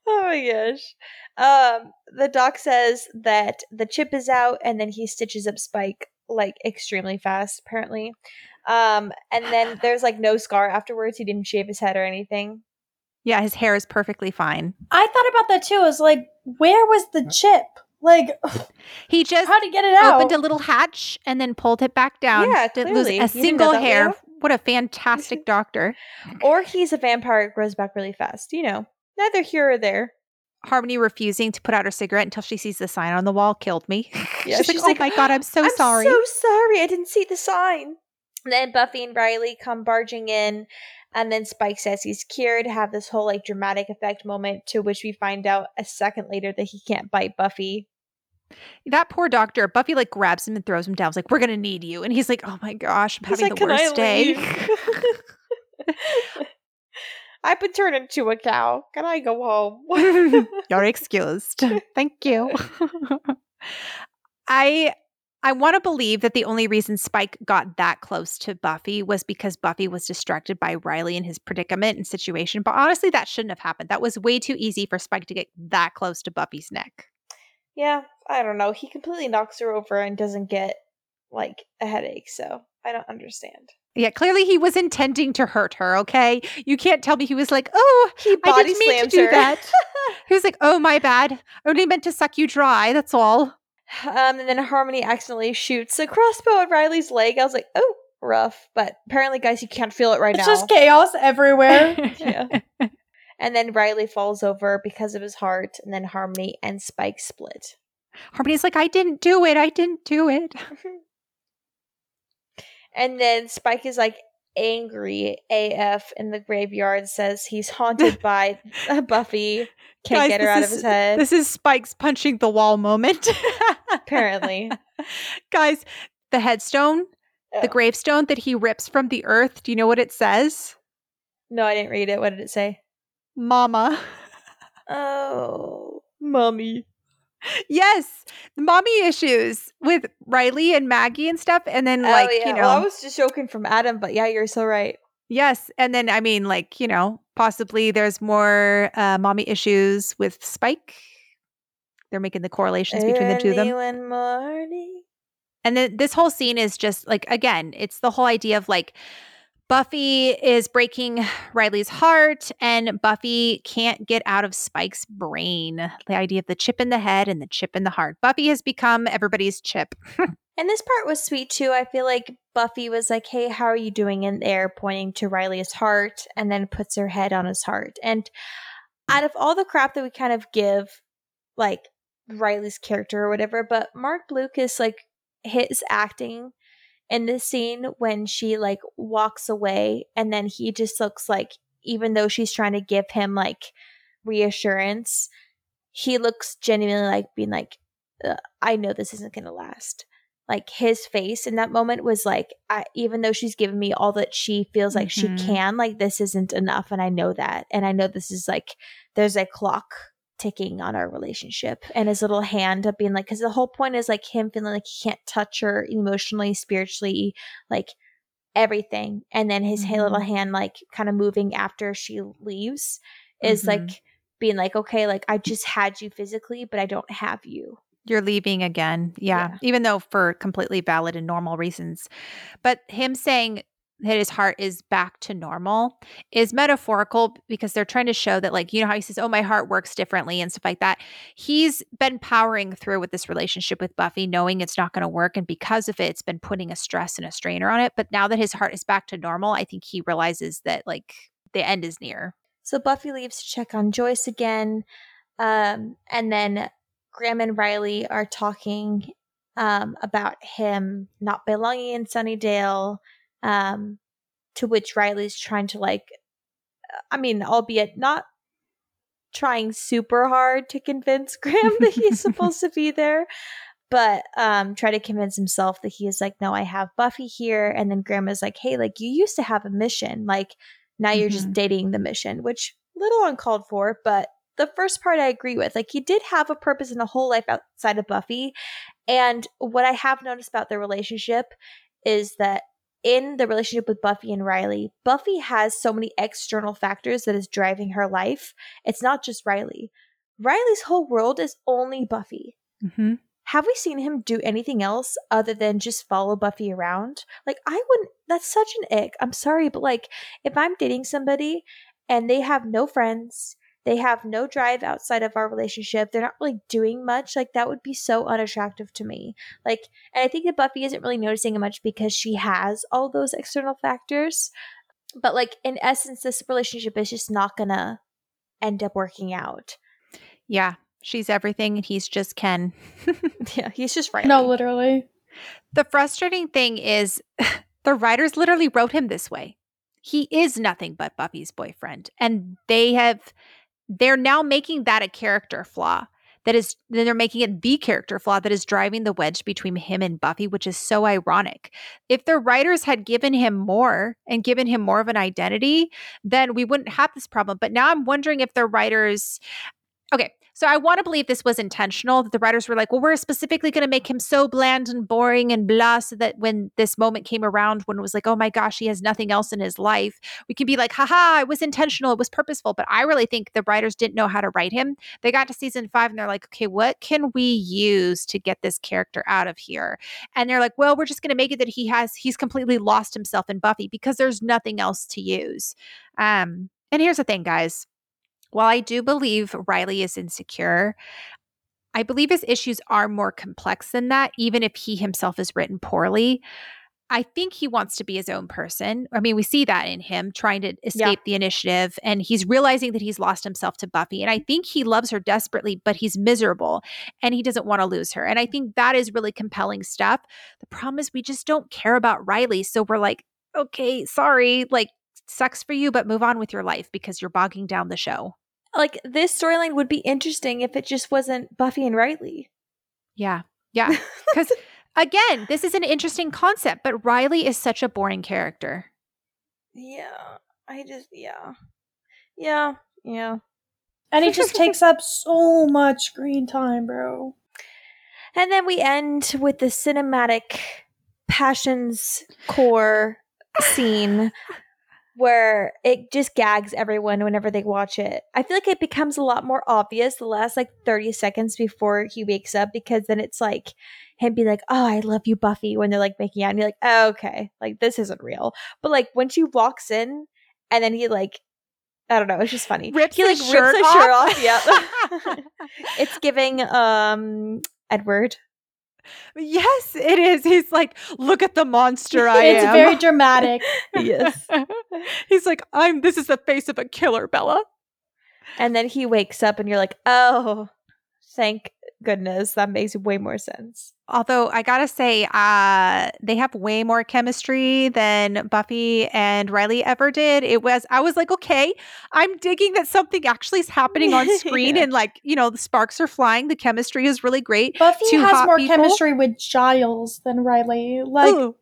my gosh. Um, the doc says that the chip is out and then he stitches up Spike like extremely fast, apparently. Um, and then there's like no scar afterwards. He didn't shave his head or anything. yeah, his hair is perfectly fine. I thought about that too. I was like, where was the chip? Like, He just how to get it out? opened a little hatch and then pulled it back down. Yeah, Didn't lose a You didn't know single hair. What a fantastic doctor. Or he's a vampire that grows back really fast. You know, neither here or there. Harmony refusing to put out her cigarette until she sees the sign on the wall killed me. Yeah, she's, she's oh like, like, "Oh my god, I'm so I'm sorry." so sorry. I didn't see the sign. And then Buffy and Riley come barging in, and then Spike says he's cured. Have this whole like dramatic effect moment, to which we find out a second later that he can't bite Buffy. that poor doctor, Buffy like grabs him and throws him down. It's like, "We're gonna need you," and he's like, "Oh my gosh, I'm He's having like, the "Can I worst day." I've been turned into a cow. Can I go home? You're excused. Thank you. I I want to believe that the only reason Spike got that close to Buffy was because Buffy was distracted by Riley and his predicament and situation. But honestly, that shouldn't have happened. That was way too easy for Spike to get that close to Buffy's neck. yeah, I don't know. He completely knocks her over and doesn't get like a headache, so I don't understand. Yeah, clearly he was intending to hurt her, okay? You can't tell me he was like, oh, He I body didn't mean to slams do her. that. he was like, oh, my bad. I only meant to suck you dry. That's all. Um, and then Harmony accidentally shoots a crossbow at Riley's leg. I was like, oh, rough. But apparently, guys, you can't feel it right It's now. It's just chaos everywhere. yeah. and then Riley falls over because of his heart, and then Harmony and Spike split. Harmony's like, I didn't do it. I didn't do it. and then Spike is like angry AF in the graveyard, says he's haunted by Buffy. Can't Guys, get her out of his head. This is Spike's punching the wall moment. apparently. Guys, the headstone, Oh. the gravestone that he rips from the earth, do you know what it says? No, I didn't read it. What did it say? Mama. Oh, mommy. Yes, mommy issues with Riley and Maggie and stuff. And then, like, oh, yeah. you know, well, I was just joking from Adam, but yeah, you're so right. yes. And then, I mean, like, you know, possibly there's more uh, mommy issues with Spike. They're making the correlations between the two of them. Morning. And then this whole scene is just like, again, it's the whole idea of like Buffy is breaking Riley's heart, and Buffy can't get out of Spike's brain. The idea of the chip in the head and the chip in the heart. Buffy has become everybody's chip. And this part was sweet too. I feel like Buffy was like, "Hey, how are you doing?" in there, pointing to Riley's heart, and then puts her head on his heart. And out of all the crap that we kind of give, like Riley's character or whatever, but Marc Blucas, like his acting in the scene when she like walks away, and then he just looks like, even though she's trying to give him like reassurance, he looks genuinely like being like, "I know this isn't gonna last." like his face in that moment was like I, even though she's given me all that she feels like Mhm. she can like this isn't enough and i know that and i know this is like there's a clock ticking on our relationship and his little hand of being like because the whole point is like him feeling like he can't touch her emotionally spiritually like everything and then his ha- little hand like kind of moving after she leaves is Mhm. like being like okay like i just had you physically but i don't have you You're leaving again. Yeah. Yeah. Even though for completely valid and normal reasons. But him saying that his heart is back to normal is metaphorical because they're trying to show that, like, you know, how he says, Oh, my heart works differently and stuff like that. He's been powering through with this relationship with Buffy, knowing it's not going to work. And because of it, it's been putting a stress and a strainer on it. But now that his heart is back to normal, I think he realizes that, like, the end is near. So Buffy leaves to check on Joyce again. Um, and then Graham and Riley are talking um, about him not belonging in Sunnydale. Um, to which Riley's trying to, like, I mean, albeit not trying super hard to convince Graham that he's supposed to be there, but um, try to convince himself that he is like, no, I have Buffy here. And then Graham is like, hey, like, you used to have a mission. Like, now you're just Mhm. dating the mission, which little uncalled for, but the first part I agree with. Like he did have a purpose and a whole life outside of Buffy. And what I have noticed about their relationship is that in the relationship with Buffy and Riley, Buffy has so many external factors that is driving her life. It's not just Riley. Riley's whole world is only Buffy. Mm-hmm. Have we seen him do anything else other than just follow Buffy around? Like, I wouldn't, that's such an ick. I'm sorry, but like, if I'm dating somebody and they have no friends, they have no drive outside of our relationship, they're not really doing much, like, that would be so unattractive to me. Like, and I think that Buffy isn't really noticing it much because she has all those external factors. But like, in essence, this relationship is just not gonna end up working out. Yeah. She's everything and he's just Ken. Yeah, he's just right. no, literally. The frustrating thing is the writers literally wrote him this way. He is nothing but Buffy's boyfriend. And they have they're now making that a character flaw. That is then they're making it the character flaw that is driving the wedge between him and Buffy, which is so ironic. If the writers had given him more and given him more of an identity, then we wouldn't have this problem. But now I'm wondering if the writers Okay, So I want to believe this was intentional that the writers were like, well, we're specifically going to make him so bland and boring and blah, so that when this moment came around, when it was like, oh my gosh, he has nothing else in his life, we can be like, haha, it was intentional, it was purposeful. But I really think the writers didn't know how to write him. They got to season five and they're like, okay, what can we use to get this character out of here? And they're like, well, we're just going to make it that he has, he's completely lost himself in Buffy because there's nothing else to use. Um, and here's the thing, guys while I do believe Riley is insecure, I believe his issues are more complex than that, even if he himself is written poorly. I think he wants to be his own person. I mean, we see that in him trying to escape yeah. the initiative, and he's realizing that he's lost himself to Buffy. And I think he loves her desperately, but he's miserable and he doesn't want to lose her. And I think that is really compelling stuff. The problem is, we just don't care about Riley. So we're like, okay, sorry, like, sucks for you, but move on with your life because you're bogging down the show like this storyline would be interesting if it just wasn't Buffy and Riley. Yeah. Yeah. Because again, this is an interesting concept, but Riley is such a boring character. Yeah. I just, yeah. Yeah. Yeah. And he just takes up so much screen time, bro. And then we end with the cinematic passions core scene where it just gags everyone whenever they watch it. I feel like it becomes a lot more obvious the last like 30 seconds before he wakes up because then it's like him be like, Oh, I love you, Buffy, when they're like making out and you're like, oh, okay, like this isn't real. But like when she walks in and then he like I don't know, it's just funny. Rips he like rips shirt shirt off. Yeah, it's giving um Edward Yes, it is. He's like, look at the monster I it's am. It's very dramatic. yes. He's like, I'm this is the face of a killer, Bella. And then he wakes up and you're like, oh, thank goodness. That makes way more sense. Although I gotta say, uh, they have way more chemistry than Buffy and Riley ever did. It was I was like, okay, I'm digging that something actually is happening on screen yeah. and like, you know, the sparks are flying. The chemistry is really great. Buffy Two has more people. chemistry with Giles than Riley. Like Ooh.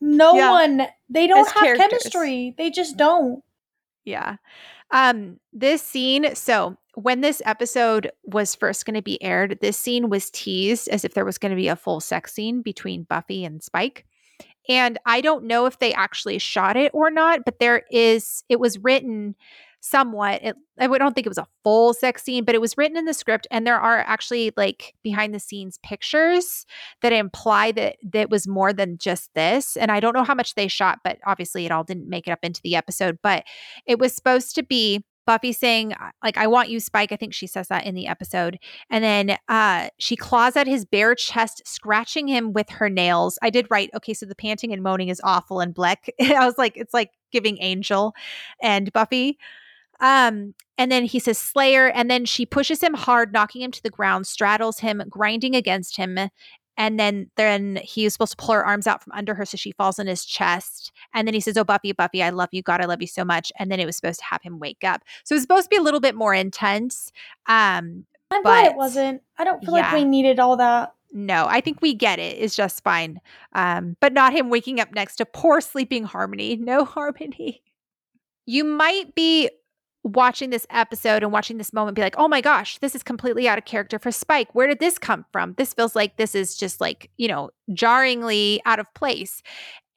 no yeah. one they don't As have characters. chemistry. They just don't. Yeah. Um, this scene, so when this episode was first going to be aired, this scene was teased as if there was going to be a full sex scene between Buffy and Spike. And I don't know if they actually shot it or not, but there is, it was written somewhat. It, I don't think it was a full sex scene, but it was written in the script. And there are actually like behind the scenes pictures that imply that that was more than just this. And I don't know how much they shot, but obviously it all didn't make it up into the episode. But it was supposed to be Buffy saying, like, I want you, Spike. I think she says that in the episode. And then uh, she claws at his bare chest, scratching him with her nails. I did write, okay, so the panting and moaning is awful and Bleck. I was like, it's like giving Angel and Buffy. Um, and then he says Slayer, and then she pushes him hard, knocking him to the ground, straddles him, grinding against him, and then then he was supposed to pull her arms out from under her so she falls on his chest and then he says oh buffy buffy i love you god i love you so much and then it was supposed to have him wake up so it was supposed to be a little bit more intense um i'm glad it wasn't i don't feel yeah. like we needed all that no, I think we get it. It's just fine. Um, but not him waking up next to poor sleeping Harmony. No Harmony. You might be watching this episode and watching this moment be like, oh my gosh, this is completely out of character for Spike. Where did this come from? This feels like this is just like, you know, jarringly out of place.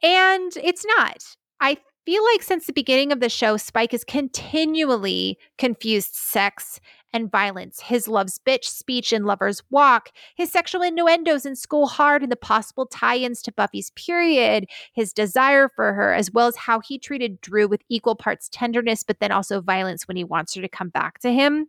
And it's not. I feel like since the beginning of the show, Spike is continually confused sex and violence, his love's bitch speech in Lover's Walk, his sexual innuendos in School Hard, and the possible tie ins to Buffy's period, his desire for her, as well as how he treated Dru with equal parts tenderness, but then also violence when he wants her to come back to him.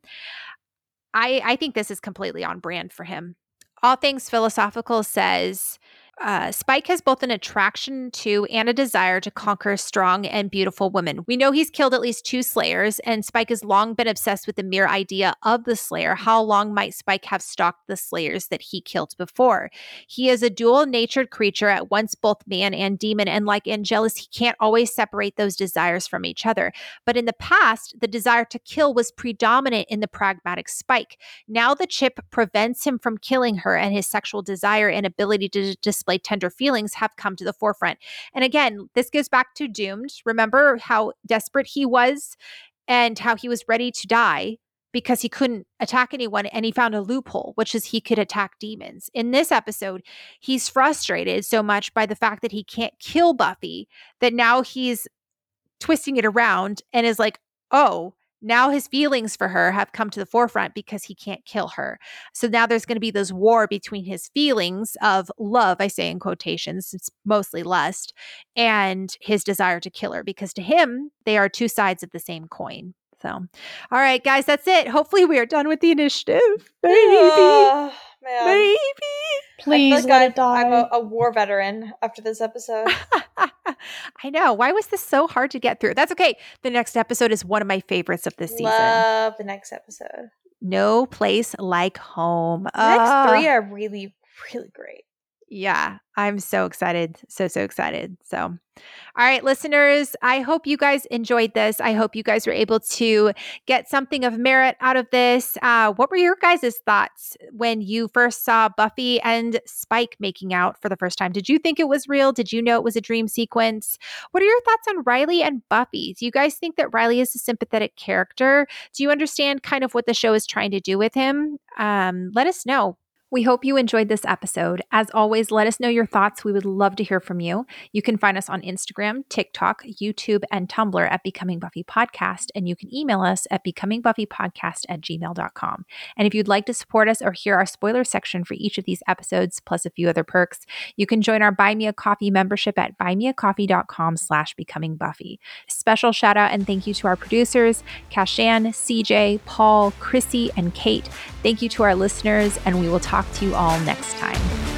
I, I think this is completely on brand for him. All Things Philosophical says, uh, Spike has both an attraction to and a desire to conquer strong and beautiful women. We know he's killed at least two Slayers, and Spike has long been obsessed with the mere idea of the Slayer. How long might Spike have stalked the Slayers that he killed before? He is a dual natured creature, at once both man and demon, and like Angelus, he can't always separate those desires from each other. But in the past, the desire to kill was predominant in the pragmatic Spike. Now the chip prevents him from killing her, and his sexual desire and ability to display display tender feelings have come to the forefront. And again, this goes back to Doomed. Remember how desperate he was and how he was ready to die because he couldn't attack anyone and he found a loophole, which is he could attack demons. In this episode, he's frustrated so much by the fact that he can't kill Buffy that now he's twisting it around and is like, oh, now his feelings for her have come to the forefront because he can't kill her. So now there's going to be this war between his feelings of love, I say in quotations, it's mostly lust, and his desire to kill her because to him, they are two sides of the same coin. So, all right, guys, that's it. Hopefully, we are done with the initiative. Maybe. Oh, man. Maybe. Please I feel let like it die. I'm a, a war veteran after this episode. I know. Why was this so hard to get through? That's okay. The next episode is one of my favorites of this season. Love the next episode. No place like home. The next Ah. three are really, really great. Yeah, I'm so excited. So, so excited. So, all right, listeners, I hope you guys enjoyed this. I hope you guys were able to get something of merit out of this. Uh, what were your guys' thoughts when you first saw Buffy and Spike making out for the first time? Did you think it was real? Did you know it was a dream sequence? What are your thoughts on Riley and Buffy? Do you guys think that Riley is a sympathetic character? Do you understand kind of what the show is trying to do with him? Um, let us know. We hope you enjoyed this episode. As always, let us know your thoughts. We would love to hear from you. You can find us on Instagram, TikTok, YouTube, and Tumblr at Becoming Buffy Podcast, and you can email us at becomingbuffypodcast at gmail.com. And if you'd like to support us or hear our spoiler section for each of these episodes, plus a few other perks, you can join our Buy Me a Coffee membership at buymeacoffee.com slash becomingbuffy. Special shout out and thank you to our producers, Kashaan, CJ, Paul, Chrissy, and Kate. Thank you to our listeners, and we will talk to you all next time.